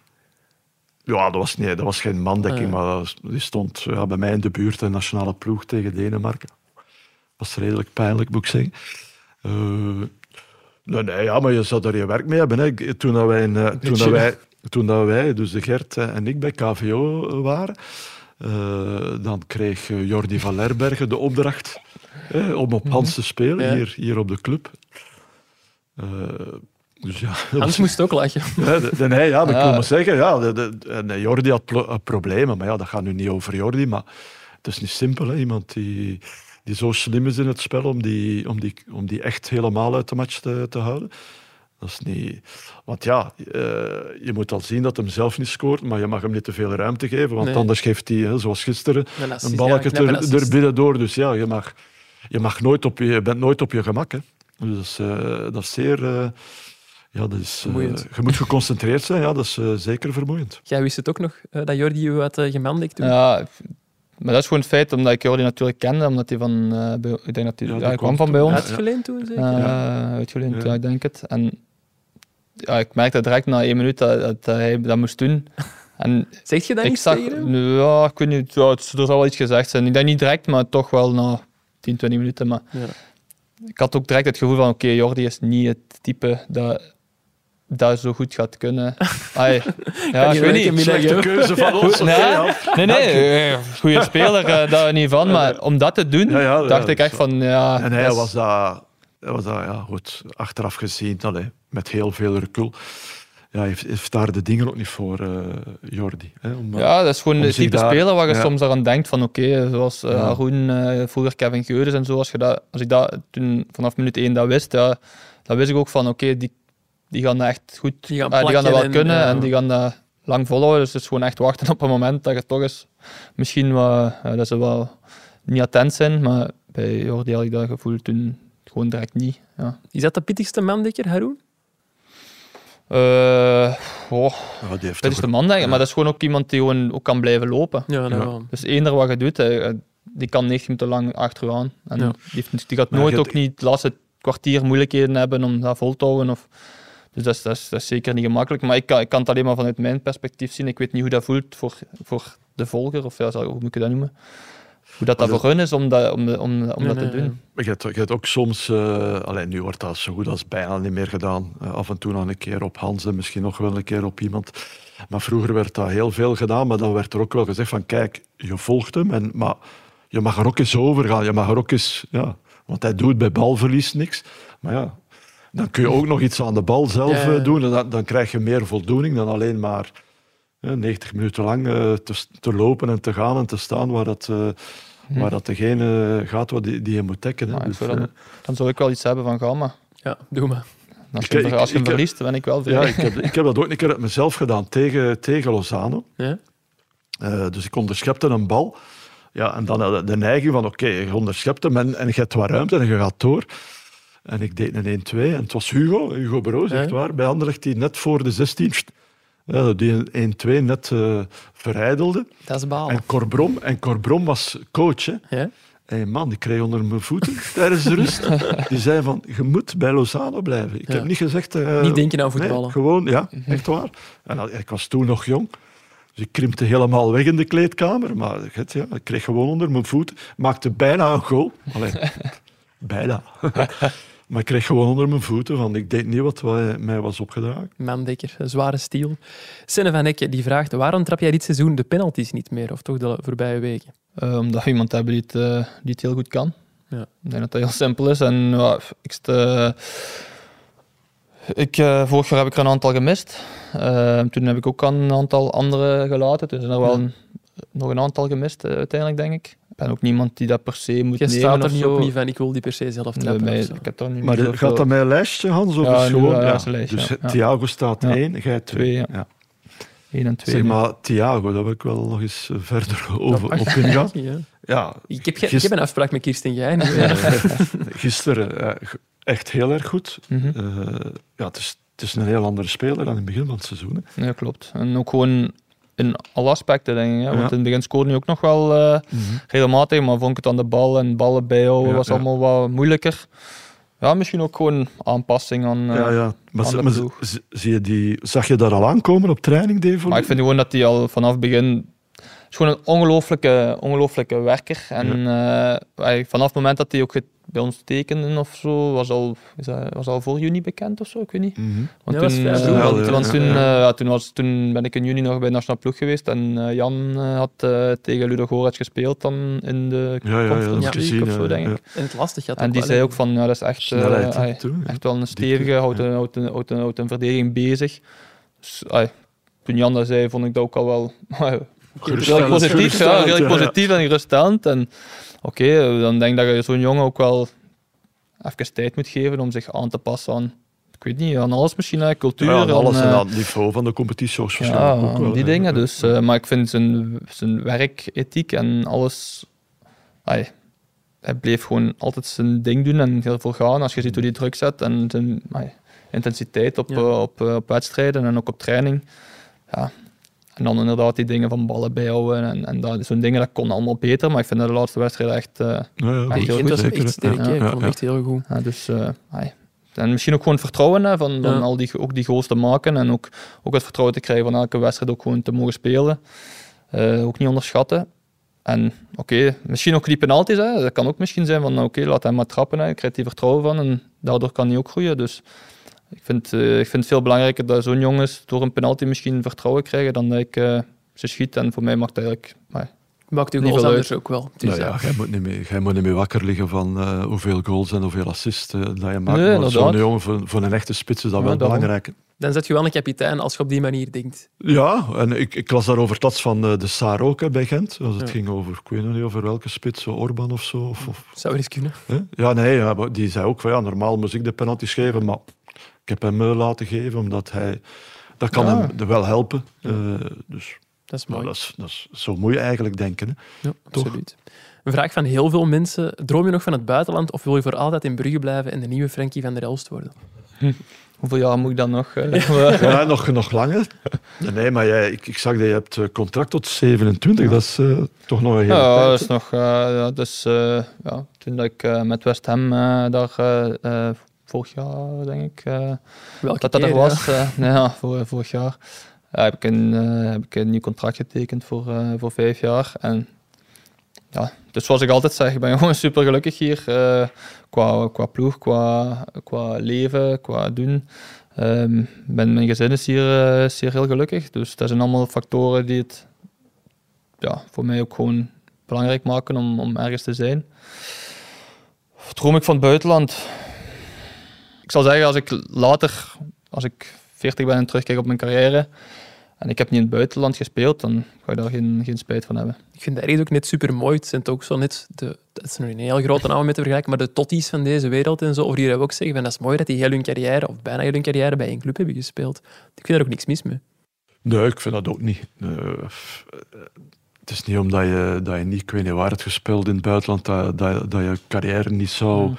Ja, dat was, nee, dat was geen mandekking, Ah, maar die stond ja, bij mij in de buurt, de nationale ploeg tegen Denemarken. was redelijk pijnlijk, moet ik zeggen. Eh, nee, nee, ja, maar je zou er je werk mee hebben. Hè. Toen, dat wij, in, eh, toen, dat wij, toen dat wij, dus de Gert en ik, bij KVO waren, dan kreeg eh, Jordi van Lerbergen de opdracht eh, om op Hans te spelen, Ja. hier, hier op de club. Eh, dus ja, Hans moest ook lachen. ja, de- de- nee, ja, zeggen, ja, de, eh, Jordi had problemen, maar ja, dat gaat nu niet over Jordi, maar het is niet simpel, hè. iemand die, die zo slim is in het spel om die, om die, om die echt helemaal uit de match te, te houden. Dat is niet... Want ja, eh, je moet al zien dat hem zelf niet scoort, maar je mag hem niet te veel ruimte geven, want Nee. anders geeft hij, hè, zoals gisteren, Een assist, een balletje ja, knappe er, er binnen door. Dus ja, je, mag, je, mag nooit op je, je bent nooit op je gemak. Hè. Dus eh, dat is zeer... eh, ja, dat is, eh, je moet geconcentreerd zijn, ja, dat is eh, zeker vermoeiend. Jij wist het ook nog, eh, dat Jordi je had uh, gemandekt toen? Ja, maar dat is gewoon het feit omdat ik Jordi natuurlijk kende, omdat hij van, eh, bij, ik denk dat hij, Ja, ja, die hij kwam van toen. bij ons. Uitgeleend toen, zeker? Eh, Ja. Uitgeleend, Ja. ja. ik denk het. En ja, ik merkte direct na één minuut dat, dat hij dat moest doen. En Zeg je dat ik niet zag, tegen hem? ja, ik weet niet, ja, het, er zal wel iets gezegd zijn. Ik denk niet direct, maar toch wel na 10, 20 minuten. Maar Ja. ik had ook direct het gevoel van, oké, Jordi is niet het type dat dat zo goed gaat kunnen. Ai, ja, ik weet niet. middag Slechte keuze van ons. Nee, nee, nee, eh, goede speler, eh, daar niet van. Maar om dat te doen, Ja, ja, dacht ja, ik echt van, ja... En hij was dat, was dat ja, goed, achteraf gezien, allee, met heel veel recul. Ja, hij heeft, heeft daar de dingen ook niet voor, eh, Jordi. Hè, om, Ja, dat is gewoon de type daar- speler waar je ja. soms aan denkt van oké, zoals eh Ja. Haroon, eh, vroeger Kevin Geurens en zo, als, je dat, als ik dat toen vanaf minuut 1 dat wist, ja, dan wist ik ook van oké, die, die gaan dat echt goed, Die gaan ah, die gaan dat wel kunnen ja. en die gaan dat lang volhouden. Dus het is gewoon echt wachten op een moment dat je toch eens misschien wat, ja, dat ze wel niet attent zijn, maar bij Jordi had ik dat gevoel toen gewoon direct niet. Ja. Is dat de pittigste mandekker, Haroon? Eh, Goh, Ja, die heeft dat is de man, denk ik. ja. Maar dat is gewoon ook iemand die gewoon ook kan blijven lopen. Ja, nou. Dus eender wat je doet, hij- die kan 90 minuten lang achteraan. En Ja. die, heeft, die gaat nooit ook niet het laatste kwartier moeilijkheden hebben om dat vol te houden. Of, dus dat is, dat, is, dat is zeker niet gemakkelijk. Maar ik kan, ik kan het alleen maar vanuit mijn perspectief zien. Ik weet niet hoe dat voelt voor, voor de volger, of ja, hoe moet ik dat noemen? Hoe dat, dat voor hun is om dat, om, om, om Nee, dat nee, te doen. Maar je hebt, je hebt ook soms, eh, alleen nu wordt dat zo goed als bijna niet meer gedaan. Eh, af en toe nog een keer op Hans en misschien nog wel een keer op iemand. Maar vroeger werd dat heel veel gedaan, maar dan werd er ook wel gezegd van kijk, je volgt hem, en, maar je mag er ook eens over gaan. Je mag er ook eens, ja, want hij doet bij balverlies niks. Maar ja, dan kun je ook nog iets aan de bal zelf Ja, eh, doen en dan, dan krijg je meer voldoening dan alleen maar 90 minuten lang eh, te, te lopen en te gaan en te staan waar dat... eh, Waar dat degene gaat wat die, die je moet dekken. Maar Dus, eh, dan, dan zou ik wel iets hebben van Gamma. Ja, doe maar. Als Ik- je, ik- als je ik- verliest, ben ik wel vrij. Ja, ik heb, ik heb dat ook een keer uit mezelf gedaan tegen, tegen Lozano. Ja? Eh, dus ik onderschepte een bal. Ja, en dan de neiging van, oké, je onderschept hem en, en je hebt wat ruimte en je gaat door. En ik deed een 1-2 en het was Hugo, Hugo Broos, echt Ja. waar, bij Anderlecht, die net voor de 16, ja, die een 1-2 net eh verijdelde. Dat is baal. En Corbrom, en Corbrom was coach, hè. Ja? Hey man, die kreeg onder mijn voeten tijdens de rust. Die zei van, je moet bij Lozano blijven. Ik Ja. heb niet gezegd... eh, Niet denken aan nee, voetballen. gewoon, ja, echt waar. En ik was toen nog jong. Dus ik krimpte helemaal weg in de kleedkamer. Maar het, ja, ik kreeg gewoon onder mijn voeten. Maakte bijna een goal. Allee, bijna. Maar ik kreeg gewoon onder mijn voeten. Want ik deed niet wat wa- mij was opgedragen. Mandekker, een zware stiel. Senne van Ekke die vraagt, waarom trap jij dit seizoen de penalties niet meer? Of toch de voorbije weken? Eh, omdat we iemand hebben die het, eh, die het heel goed kan. Ja. Ik denk dat dat heel simpel is. En ik, eh, ik, eh, vorig jaar heb ik er een aantal gemist. Toen heb ik ook een aantal andere gelaten. Dus er zijn er wel Ja. een- nog een aantal gemist eh, uiteindelijk, denk ik. Ik ben ook niemand die dat per se moet Je nemen staat er niet zo. op niet van, ik wil die per se zelf Nee, trappen. zo. ik heb daar niet Maar gaat dat met een lijstje, Hans? Of Ja, gewoon, ja, ja. is een lijstje, Dus ja. Thiago staat Ja. één, jij twee. Twee, ja. Ja. Eén en twee. Zeg nu. maar, Thiago, daar wil ik wel nog eens eh, verder over op ingaan. ja. Ja, Ik, heb, ge- ik heb een afspraak met Kirsten. Eh, gisteren eh, echt heel erg goed. Eh, ja, het, is, het is een heel andere speler dan in het begin van het seizoen. hè. Ja, klopt. En ook gewoon in alle aspecten, denk ik. Hè? Want Ja. in het begin scoorde hij ook nog wel eh, regelmatig, maar vond ik het aan de bal en ballen bijhouden Ja, was ja. allemaal wat moeilijker. Ja, misschien ook gewoon aanpassing aan... eh, ja, ja. Maar, aan z- de maar zie je die, zag je daar al aankomen op training, Dave? Maar ik vind gewoon dat hij al vanaf het begin... is gewoon een ongelooflijke, ongelooflijke werker. En eh, vanaf het moment dat hij ook bij ons tekende of zo, was al, is dat, was al voor juni bekend of zo, ik weet niet. Mhm. Want Ja, toen, want, want was, toen ben ik in juni nog bij de nationale ploeg geweest en eh, Jan eh, had tegen Ludo Goretz gespeeld dan in de Ja, Conference League gezien. of zo, denk ja. ik. En het lastig gaat En die zei ook van, ja, dat is echt, echt wel een stevige, houdt een, houdt een, houdt een, houdt een verdediging bezig. Dus, ai, toen Jan dat zei, vond ik dat ook al wel redelijk Geruststellend. positief, ja, redelijk ja, ja. positief en geruststellend. En oké, eh, dan denk ik dat je zo'n jongen ook wel even tijd moet geven om zich aan te passen aan, ik weet niet, aan alles misschien, hè, cultuur. Ja, aan alles aan, en eh, aan het niveau van de competitie. ja, ook aan wel, die dingen. Dus, eh, maar ik vind zijn, zijn werkethiek en alles. ai, hij bleef gewoon altijd zijn ding doen en heel veel gaan. Als je ziet hoe hij druk zet en zijn intensiteit op, Ja. op, op wedstrijden en ook op training. Ja. En dan inderdaad die dingen van ballen bijhouden en, en dat, zo'n dingen, dat kon allemaal beter. Maar ik vind dat de laatste wedstrijd echt... eh, Ja, ja, Ik heel vind goed, dat zeker, echt sterk. ja, hè. Ik ja, vond ja. het echt heel goed. ja, dus, eh. En misschien ook gewoon vertrouwen hè, van, van Ja. al die, ook die goals te maken. En ook, ook het vertrouwen te krijgen van elke wedstrijd ook gewoon te mogen spelen. Eh, ook niet onderschatten. En oké, misschien ook die penalties. Hè. Dat kan ook misschien zijn van oké, laat hem maar trappen. Hè. Je krijgt die vertrouwen van en daardoor kan hij ook groeien. Dus ik vind, eh, ik vind het veel belangrijker dat zo'n jongens door een penalty misschien vertrouwen krijgen dan dat ik eh, ze schiet. En voor mij mag het eigenlijk... ai, Maakt u goals anders ook wel. Dus, Nou ja, jij moet, niet meer, jij moet niet meer wakker liggen van eh, hoeveel goals en hoeveel assists dat je maakt. Nee, maar zo'n jongen, voor, voor een echte spits is dat Ja, wel daarom. belangrijk. Dan zet je wel een kapitein als je op die manier denkt. Ja, en ik, ik las daarover het laatst van de Saar ook hè, bij Gent. Als het Ja. ging over, ik weet nog niet over welke spits, zo Orban of zo. Of, of, Zou eens kunnen. Ja, nee, ja, maar die zei ook van ja, normaal moest ik de penalties geven, maar heb hem laten geven omdat hij. Dat kan Ja. hem er wel helpen. Eh, dus Dat is nou, mooi. dat, is, dat is, zo moet je eigenlijk denken. Hè. Ja, Toch? absoluut. Een vraag van heel veel mensen. Droom je nog van het buitenland of wil je voor altijd in Brugge blijven en de nieuwe Frankie van der Elst worden? Hoeveel jaar moet ik dan nog? eh, Ja, nog, nog langer. Nee, maar jij, ik, ik zag dat je hebt eh, contract tot 27. Dat is eh, toch nog een hele Ja, tijd. dat is nog. eh, ja, dus, eh, ja, toen dat ik eh, met West Ham eh, daar vorig jaar, denk ik, eh, Welke dat dat er was. eh, nee, ja, voor, vorig jaar. eh, heb, ik een, eh, heb ik een nieuw contract getekend voor, eh, voor vijf jaar. En ja, dus zoals ik altijd zeg, ik ben gewoon super gelukkig hier. eh, qua, qua ploeg, qua, qua leven, qua doen. Ehm, ben, mijn gezin is hier, eh, is hier heel gelukkig. Dus dat zijn allemaal factoren die het ja, voor mij ook gewoon belangrijk maken om, om ergens te zijn. Droom ik van het buitenland? Ik zal zeggen, als ik later, als ik 40 ben en terugkijk op mijn carrière en ik heb niet in het buitenland gespeeld, dan ga ik daar geen, geen spijt van hebben. Ik vind dat ergens ook net super mooi. Het zijn toch ook zo net, de, dat is nog een heel grote naam mee te vergelijken, maar de totties van deze wereld en zo, over die we ook zeggen, van, dat is mooi dat die heel hun carrière, of bijna heel hun carrière, bij één club hebben gespeeld. Ik vind daar ook niks mis mee. Nee, ik vind dat ook niet. Eh, het is niet omdat je, dat je niet, ik weet niet waar het gespeeld in het buitenland, dat, dat, dat je carrière niet zou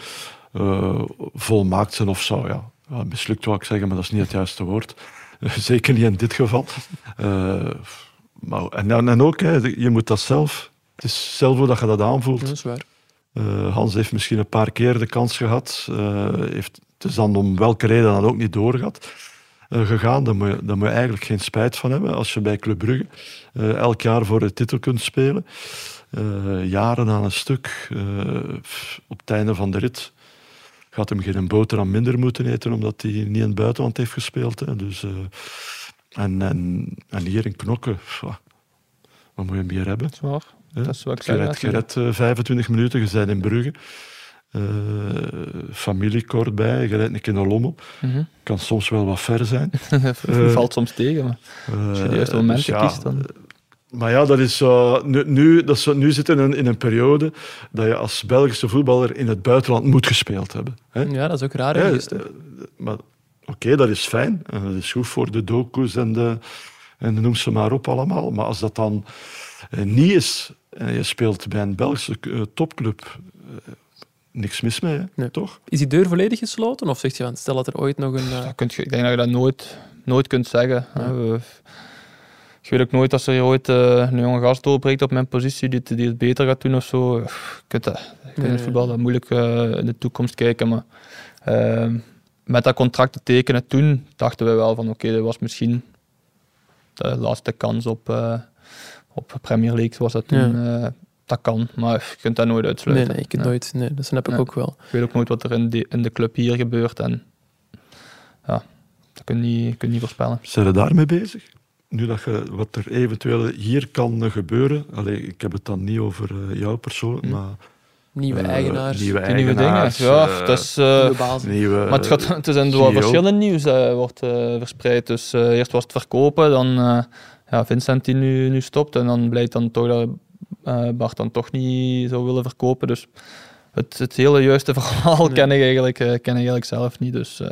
eh, volmaakt zijn of zo. Ja. Ja, mislukt wil ik zeggen, maar dat is niet het juiste woord. Zeker niet in dit geval. Eh, maar, en, en ook, hè, je moet dat zelf. Het is zelf hoe dat je dat aanvoelt. Dat is waar. Eh, Hans heeft misschien een paar keer de kans gehad. Eh, heeft, het is dan om welke reden dan ook niet doorgaat gegaan. Daar moet, je, daar moet je eigenlijk geen spijt van hebben als je bij Club Brugge elk jaar voor de titel kunt spelen. Jaren aan een stuk. op het einde van de rit gaat hem geen boterham minder moeten eten omdat hij niet in het buitenland heeft gespeeld. Hè. Dus, eh, en, en, en hier in Knokken, pff, wat moet je meer hebben? Dat is waar. Ja, Dat is wat ik je zei. redt, je ja. redt, eh, 25 minuten, je bent in Brugge. Eh, familie kort bij, je rijdt een keer naar Lommel. Mhm. Kan soms wel wat ver zijn. Valt soms tegen, maar als je de juiste momenten dus ja, kiest, dan... Maar ja, dat is zo, nu, nu, dat is zo, nu zitten we in, een- in een periode dat je als Belgische voetballer in het buitenland moet gespeeld hebben. Hè? Ja, dat is ook raar. Ja, ergens, eh, maar oké, dat is fijn. En dat is goed voor de docu's en, de, en noem ze maar op allemaal. Maar als dat dan eh, niet is en je speelt bij een Belgische eh, topclub, eh, niks mis mee, hè? Nee. toch? Is die deur volledig gesloten? Of zeg je van, stel dat er ooit nog een... eh, Dat je, ik denk dat je dat nooit, nooit kunt zeggen. hè. We- ik weet ook nooit als er ooit eh, een jonge gast doorbreekt op mijn positie die, het- die het beter gaat doen of zo. Kunt in Nee, het voetbal dat moeilijk eh, in de toekomst kijken. Maar ehm, met dat contract te tekenen toen dachten we wel van oké, dat was misschien de laatste kans op, eh, op Premier League zoals dat toen. eh, dat kan, maar je kunt dat nooit nee, uitsluiten. nee, ik Ja. nooit... Nee, dat snap ik ook wel. Ik weet ook nooit wat er in de, in de club hier gebeurt. En ja, dat kun je niet, kun je niet voorspellen. Zijn je daarmee bezig? Nu dat je, wat er eventueel hier kan gebeuren, allee, ik heb het dan niet over eh, jou persoonlijk, Hm. maar Nieuwe eh, eigenaars, nieuwe dingen. Ja, eh, dat is, eh, nieuwe maar het, gaat, het is in door CEO. verschillende nieuws eh, wordt eh, verspreid. Dus eh, eerst was het verkopen, dan eh, ja, Vincent die nu, nu stopt. En dan blijkt dan toch dat eh, Bart dan toch niet zou willen verkopen. Dus het, het hele juiste verhaal Nee. ken, ik eigenlijk, eh, ken ik eigenlijk zelf niet. Dus eh,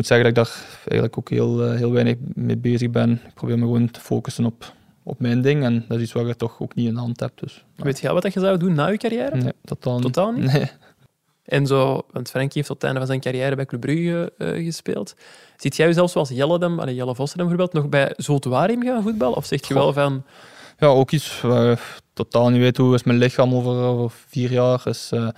moet zeggen dat ik daar eigenlijk ook heel, eh, heel weinig mee bezig ben. Ik probeer me gewoon te focussen op, op mijn ding. En dat is iets waar je toch ook niet in de hand hebt. Dus, ja. Weet je al wat je zou doen na je carrière? Nee, totaal niet. Totaal niet? Nee. En zo, want Frankie heeft tot het einde van zijn carrière bij Club Brugge eh, gespeeld. Ziet jij jezelf zoals Jelle, dan, allee, Jelle Vossen bijvoorbeeld, nog bij Zoltuarium gaan voetballen? Of zeg je wel van, Ja, ook iets waar ik totaal niet weet hoe is mijn lichaam over, over vier jaar. Is, eh,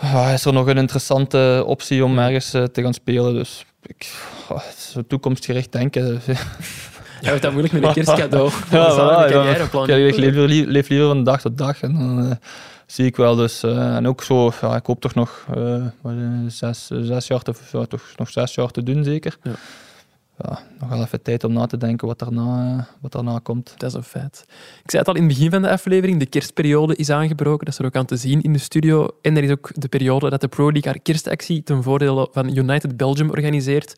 ah, is er nog een interessante optie om ergens eh, te gaan spelen? Dus ik, ah, het is zo toekomstgericht denken. jij hebt dat moeilijk met een kerstcadeau. Ja, voilà, ja. carrièreplan. Ja, ik leef, liever- leef liever van dag tot dag en dan eh, zie ik wel. Dus, eh, en ook zo, ja, ik hoop toch nog eh, zes, zes jaar te, toch nog zes jaar te doen, zeker. Ja. Ja, nog wel even tijd om na te denken wat daarna, eh, wat daarna komt. Dat is een feit. Ik zei het al in het begin van de aflevering, de kerstperiode is aangebroken. Dat is er ook aan te zien in de studio. En er is ook de periode dat de Pro League haar kerstactie ten voordele van United Belgium organiseert.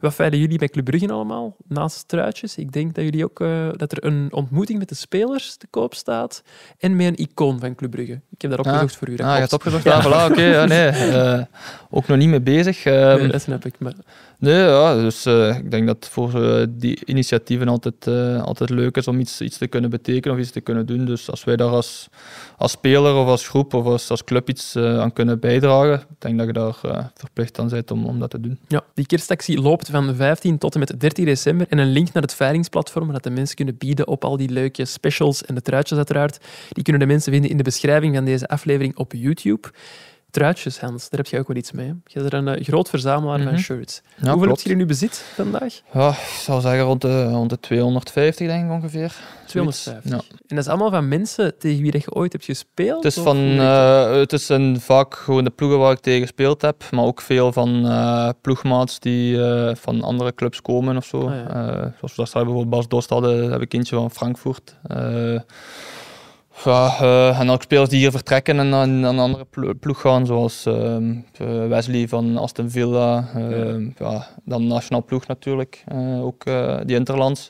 Wat veilen jullie bij Club Brugge allemaal, naast truitjes? Ik denk dat, jullie ook, eh, dat er een ontmoeting met de spelers te koop staat en met een icoon van Club Brugge. Ik heb dat opgezocht voor u. Dat Ah, je klopt. hebt opgezocht? Ja, voilà, oké. ja, nee, eh, ook nog niet mee bezig. Nee, dat snap ik. Maar Nee, ja, dus eh, ik denk dat voor eh, die initiatieven altijd, eh, altijd leuk is om iets, iets te kunnen betekenen of iets te kunnen doen. Dus als wij daar als, als speler of als groep of als, als club iets aan kunnen bijdragen, ik denk dat je daar verplicht aan bent om, om dat te doen. ja, die kerstactie loopt van 15 tot en met 13 december. En een link naar het veilingsplatform, dat de mensen kunnen bieden op al die leuke specials en de truitjes uiteraard, die kunnen de mensen vinden in de beschrijving van deze aflevering op YouTube. Truitjes, Hans, daar heb jij ook wel iets mee. hè? Je bent er een eh, groot verzamelaar van Mhm. shirts. Ja, Hoeveel klopt. heb je er nu bezit vandaag? Ja, ik zou zeggen rond de, rond de 250 denk ik ongeveer. Zoiets. 250. Ja. En dat is allemaal van mensen tegen wie dat je ooit hebt gespeeld? Het is, van, eh, het is een, vaak gewoon de ploegen waar ik tegen gespeeld heb, maar ook veel van eh, ploegmaats die van andere clubs komen of zo. Ah, ja. Zoals we daar bijvoorbeeld Bas Dost hadden, heb ik eentje van Frankfurt. Ja, eh, en ook spelers die hier vertrekken en aan, aan een andere plo- ploeg gaan, zoals ehm, eh, Wesley van Aston Villa, ehm, ja. dan nationaal ploeg natuurlijk, eh, ook die Interlands.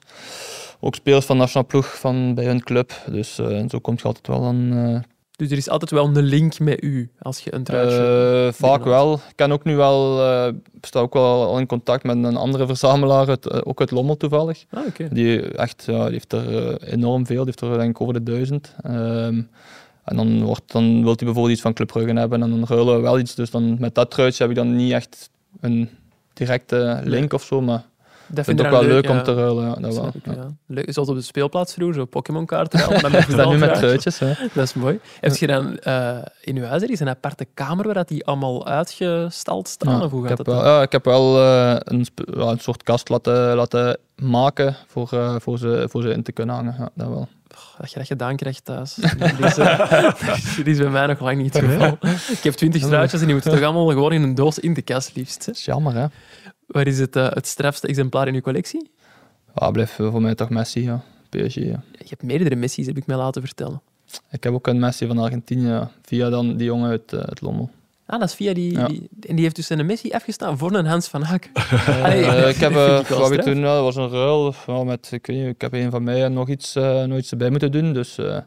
Ook spelers van nationaal ploeg van bij hun club. Dus zo komt je altijd wel aan Dus er is altijd wel een link met u als je een truitje... eh, vaak wel. Ik ken ook nu wel, eh sta ook wel al in contact met een andere verzamelaar, uit, eh, ook uit Lommel toevallig. Ah. Die, echt, ja, die heeft er enorm veel, die heeft er denk ik over de duizend. Ehm, en dan, wordt, dan wil hij bijvoorbeeld iets van Club Brugge hebben en dan ruilen we wel iets. Dus dan, met dat truitje heb ik dan niet echt een directe link of zo, maar Dat ik vind ik ook wel leuk om te ruilen. Ja, dat wel. Ik. Leuk, zoals op de speelplaats vroeger, zo Pokémon-kaarten ruilen, dan met Is dat nu met truitjes. truitjes? Hè? Dat is mooi. Heb je dan eh, in uw huis er is een aparte kamer waar dat die allemaal uitgestald staan? Of hoe ik, gaat heb dat wel, ja, ik heb wel eh, een, een soort kast laten, laten maken voor, eh, voor, ze, voor ze in te kunnen hangen. Ja, dat wel. Dat je dat gedaan krijgt thuis. Die is, die is bij mij nog lang niet het geval. Ik heb twintig struitjes en die moeten toch allemaal gewoon in een doos in de kast liefst. hè? Dat is jammer, hè? Waar is het, eh, het strafste exemplaar in uw collectie? Ja, blijft voor mij toch Messi, ja. PSG, ja. Je hebt meerdere missies, heb ik mij laten vertellen. Ik heb ook een Messi van Argentinië, via dan die jongen uit, eh, uit Lommel. Ah, dat is via die, Ja. die... En die heeft dus een missie afgestaan voor een Hans van Hak. Eh, ik heb, eh, ik wat ik toen, ja, was een ruil. Met, ik, weet niet, ik heb een van mij en nog iets, eh, nog iets erbij moeten doen. Dus eh,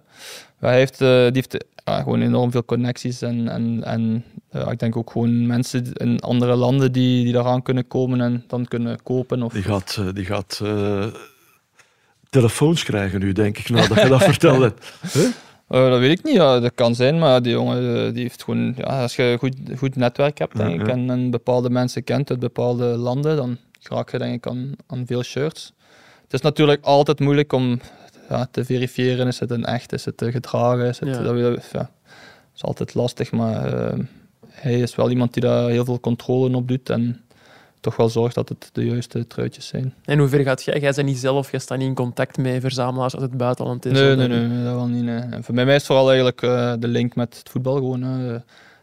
hij heeft, eh, die heeft gewoon enorm veel connecties. En, en, en ja, ik denk ook gewoon mensen in andere landen die, die daaraan kunnen komen en dan kunnen kopen. Of, Die gaat, eh, die gaat eh, telefoons krijgen nu, denk ik, nadat je dat verteld hebt. Eh, dat weet ik niet, ja, dat kan zijn, maar die jongen eh, die heeft gewoon, ja, als je een goed, goed netwerk hebt denk ik, en, en bepaalde mensen kent uit bepaalde landen, dan raak je denk ik aan, aan veel shirts. Het is natuurlijk altijd moeilijk om ja, te verifiëren, is het een echt, is het eh, gedragen, is het, Ja. dat, dat- ja, is altijd lastig, maar eh, hij is wel iemand die daar heel veel controle op doet en toch wel zorgt dat het de juiste truitjes zijn. En hoe ver gaat jij? Jij bent niet zelf, jij staat niet in contact met verzamelaars uit het buitenland. en zo. Nee, nee, nee, nee, dat wel niet. Nee. En voor mij is het vooral eigenlijk eh, de link met het voetbal gewoon.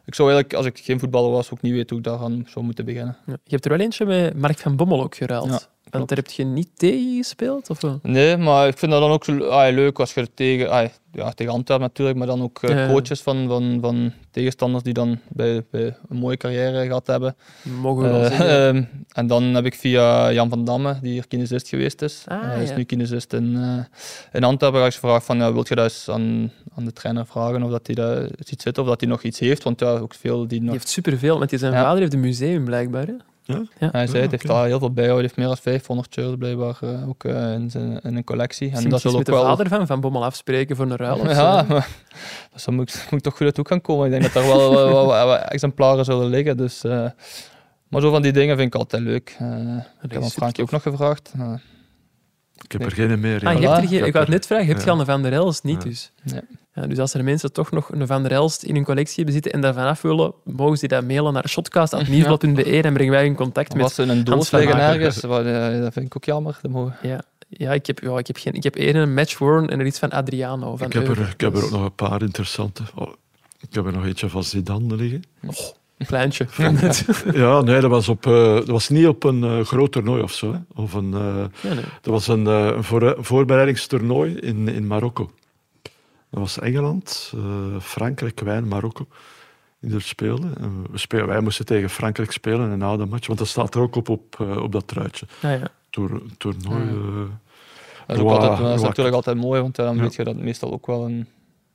Ik zou eigenlijk, als ik geen voetballer was, ook niet weten hoe ik daaraan zou moeten beginnen. Ja. Je hebt er wel eentje met Mark van Bommel ook geruild. Ja, Want daar heb je niet tegen gespeeld? Of? wel? Nee, maar ik vind dat dan ook ah, leuk als je er tegen, ja, tegen Antwerpen natuurlijk, maar dan ook eh, coaches van, van, van tegenstanders die dan bij, bij een mooie carrière gehad hebben. Mogen we wel zeggen. ehm, en dan heb ik via Jan van Damme, die hier kinesist geweest is. Ah, Hij is ja. nu kinesist in, eh, in Antwerpen. Ga ik gevraagd van, ja, wilt je dat eens aan, aan de trainer vragen of dat hij dat ziet zitten of dat hij nog iets heeft? Want ja, ook veel die Die nog... heeft superveel, want zijn Ja. vader heeft een museum blijkbaar. Hè? Hij zei, het heeft daar heel veel bijhouden. Hij heeft meer dan 500 shirts blijkbaar eh, ook eh, in, zijn, in een collectie. En dat zal ook de wel... vader van Van Bommel afspreken voor een ruil of Ja, zo. maar dus dan moet, ik- moet toch goed naartoe gaan komen. Ik denk dat daar wel wel- wel- wel- wel exemplaren zullen liggen. Dus, eh, maar zo van die dingen vind ik altijd leuk. Eh, ik heb aan Frankie ook nog gevraagd. Ik heb er geen meer. ja. Ah, je hebt er geen, ik wou het net vragen, heb je Ja. al een Van der Elst? Niet Ja. dus. Nee. Ja, dus als er mensen toch nog een Van der Elst in hun collectie hebben zitten en daar vanaf willen, mogen ze dat mailen naar shotcast.nieuwsblad.be en brengen wij in contact met... was in een doos liggen ergens. Wat, eh, dat vind ik ook jammer. Dat mogen- Ja, ja, ik heb, ja ik, heb geen, ik heb één een match worn en er iets van Adriano. Van Ik heb, er, ik heb er ook nog een paar interessante. Oh, ik heb er nog eentje van Zidane liggen. Een kleintje. Ja, nee, dat was, op, eh, dat was niet op een eh, groot toernooi of zo. Hè. Of een, eh, ja, nee. dat was een, eh, een voor, voorbereidingstoernooi in, in Marokko. Dat was Engeland, eh, Frankrijk, Wijn, Marokko. die er speelden. En we spelen, wij moesten tegen Frankrijk spelen en na de match, want dat staat er ook op op, eh, op dat truitje. Ja. Tour, toernooi. Ja. eh, Dat is, ook Wa- altijd, dat is natuurlijk altijd mooi, want dan Ja. weet je dat meestal ook wel een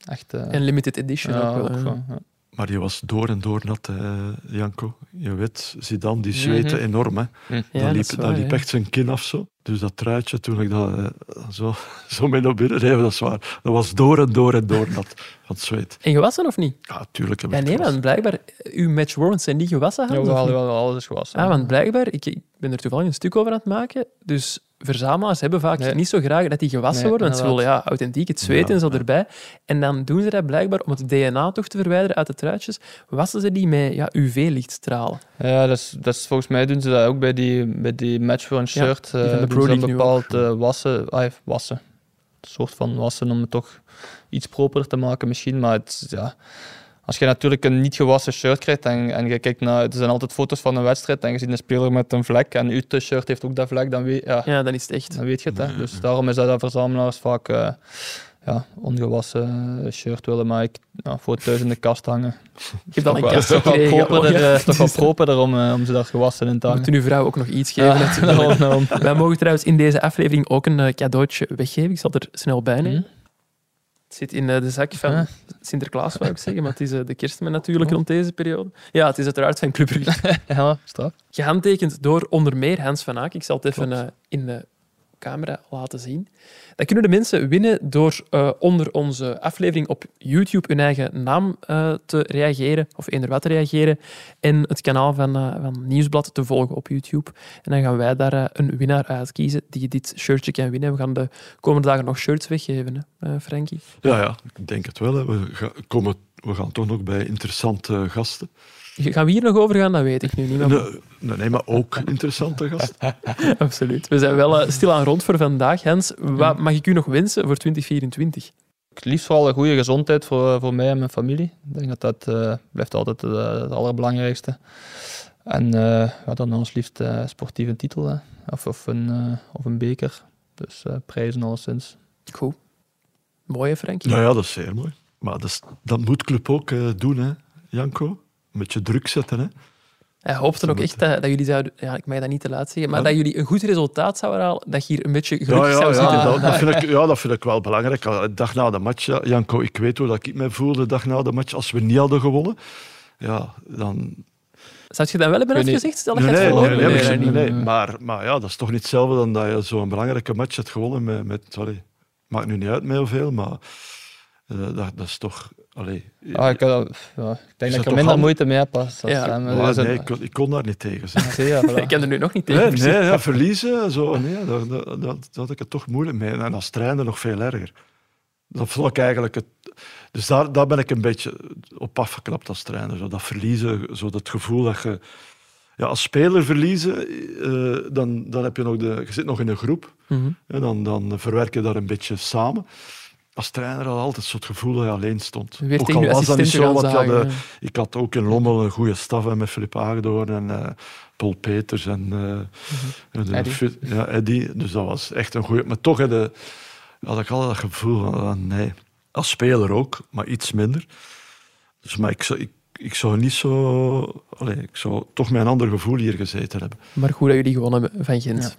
echt... eh, En limited edition ja, ook wel. ook ja. maar die was door en door nat, eh, Janko. Je weet, Zidane, die zweette Mhm. enorm. Hè. Ja, dat dat liep, dat waar, liep ja. echt zijn kin af zo. Dus dat truitje, toen ik dat eh, zo, zo mee naar binnen reed, dat is waar. Dat was door en door en door nat van het zweet. En gewassen of niet? Ja, tuurlijk heb Ja, ik nee, want blijkbaar, uw match warrants zijn niet gewassen. Jawel, jawel, alles is gewassen. Ah, want blijkbaar, ik, ik ben er toevallig een stuk over aan het maken, dus verzamelaars hebben vaak Nee. niet zo graag dat die gewassen Nee, worden, want ze willen ja, authentiek, het zweet Ja, en zo ja. erbij. En dan doen ze dat blijkbaar om het DNA toch te verwijderen uit de truitjes, wassen ze die met ja, UV-lichtstralen. Ja, dat is, dat is, volgens mij doen ze dat ook bij die, bij die match voor een Ja, shirt. die van eh, de doen ze bepaald wassen, ah, wassen. Een soort van wassen om het toch iets properder te maken misschien. Maar het, ja, als je natuurlijk een niet gewassen shirt krijgt en, en je kijkt naar... Er zijn altijd foto's van een wedstrijd en je ziet een speler met een vlek en uw shirt heeft ook dat vlek, dan weet, ja, Ja, dan is het echt. dan weet je het. Hè. Dus daarom is dat dat verzamelaars vaak eh, ja, ongewassen shirt willen. Maar ik, ja, voor thuis in de kast hangen. Ik heb dan een kast wel- toch wel properder, ja. eh, toch wel properder om, eh, om ze daar gewassen in te hangen. Moeten uw vrouw ook nog iets geven? Ja, natuurlijk. daarom, daarom. Wij mogen trouwens in deze aflevering ook een cadeautje weggeven. Ik zal er snel bij nemen. Het zit in eh, de zak van Ah. Sinterklaas, wou ik zeggen, maar het is eh, de kerstman natuurlijk Oh. rond deze periode. Ja, het is uiteraard van Club Brugge. Ja, straf. Gehandtekend door onder meer Hans van Aak. Ik zal het even Klopt. eh, in de camera laten zien. Dat kunnen de mensen winnen door eh, onder onze aflevering op YouTube hun eigen naam eh, te reageren, of eender wat te reageren, en het kanaal van, eh, van Nieuwsblad te volgen op YouTube. En dan gaan wij daar een winnaar uitkiezen die dit shirtje kan winnen. We gaan de komende dagen nog shirts weggeven, hè, Frankie. Ja, ja, ik denk het wel. We, ga- komen, we gaan toch nog bij interessante gasten. Gaan we hier nog over gaan? Dat weet ik nu niet. Maar Nee, maar ook interessante gasten. Absoluut. We zijn wel eh, stilaan rond voor vandaag. Hans, wat mag ik u nog wensen voor 2024? Het liefst vooral een goede gezondheid voor, voor mij en mijn familie. Ik denk dat dat eh, blijft altijd eh, het allerbelangrijkste. En eh ja, dan ons liefst eh sportieve titel. Hè. Of, of, een, eh, of een beker. Dus eh, prijzen alleszins. Goed. Mooie Frankie. Ja, ja, dat is zeer mooi. Maar dat, is- dat moet club ook eh, doen, hè, Janko. Een beetje druk zetten. Hè. Hij hoopte ook echt dat, dat jullie zouden... Ja, ik mag dat niet te laat zeggen, maar Ja. dat jullie een goed resultaat zouden halen, dat je hier een beetje Ja, gelukkig ja, zou ja, zitten. dat, dat vind ik, ja, dat vind ik wel belangrijk. De dag na de match, ja, Janko, ik weet hoe dat ik me voelde de dag na de match. Als we niet hadden gewonnen, ja, dan... Zou je dat wel hebben? Stel dat Nee, je het nee, nee, nee. Maar, maar ja, dat is toch niet hetzelfde dan dat je zo'n belangrijke match hebt gewonnen met... met sorry, maakt nu niet uit met hoeveel, maar eh, dat, dat is toch... Allee, Ah, ik, eh, ja, ik denk dat ik toch er minder moeite mee heb. Als, als Ja. hem. is nee, een- ik, kon- ik kon daar niet tegen. je, voilà. Ik kan er nu nog niet tegen Nee, ja, verliezen, zo, nee, dat, dat, dat, dat had ik het toch moeilijk mee. En als trainer nog veel erger. Dat vond ik eigenlijk het... Dus daar, daar ben ik een beetje op afgeknapt als trainer. Zo dat verliezen, zo dat gevoel dat je... Ja, als speler verliezen, eh, dan, dan heb je nog de... Je zit nog in een groep. Mhm. En dan, dan verwerk je dat een beetje samen. Als trainer had ik altijd zo het gevoel dat je alleen stond. Je werd Ook al je was dat niet zo, gaan want ja, de- zagen, hè. ik had ook in Lommel een goede staf hè, met Filip Hagedoorn en eh, Paul Peters en eh, Eddie. Fi- ja, Eddie. Dus dat was echt een goede. Maar toch hè, de, had ik altijd dat gevoel van, ah, nee. Als speler ook, maar iets minder. Dus, maar ik zou, ik, ik zou niet zo... Allee, ik zou toch met een ander gevoel hier gezeten hebben. Maar goed dat jullie gewonnen hebben van Gent.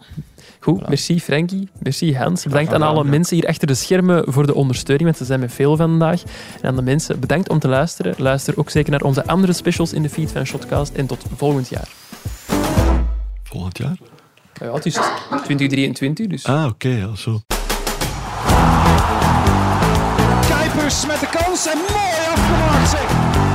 Goed, merci Frankie, merci Hans. Bedankt aan alle mensen hier achter de schermen voor de ondersteuning, want ze zijn met veel vandaag. En aan de mensen, bedankt om te luisteren. Luister ook zeker naar onze andere specials in de feed van Shotcast en tot volgend jaar. Volgend jaar? Ja, het is 2023, dus... Ah, oké, ja, zo. Kuipers met de kans en mooi afgemaakt zeg.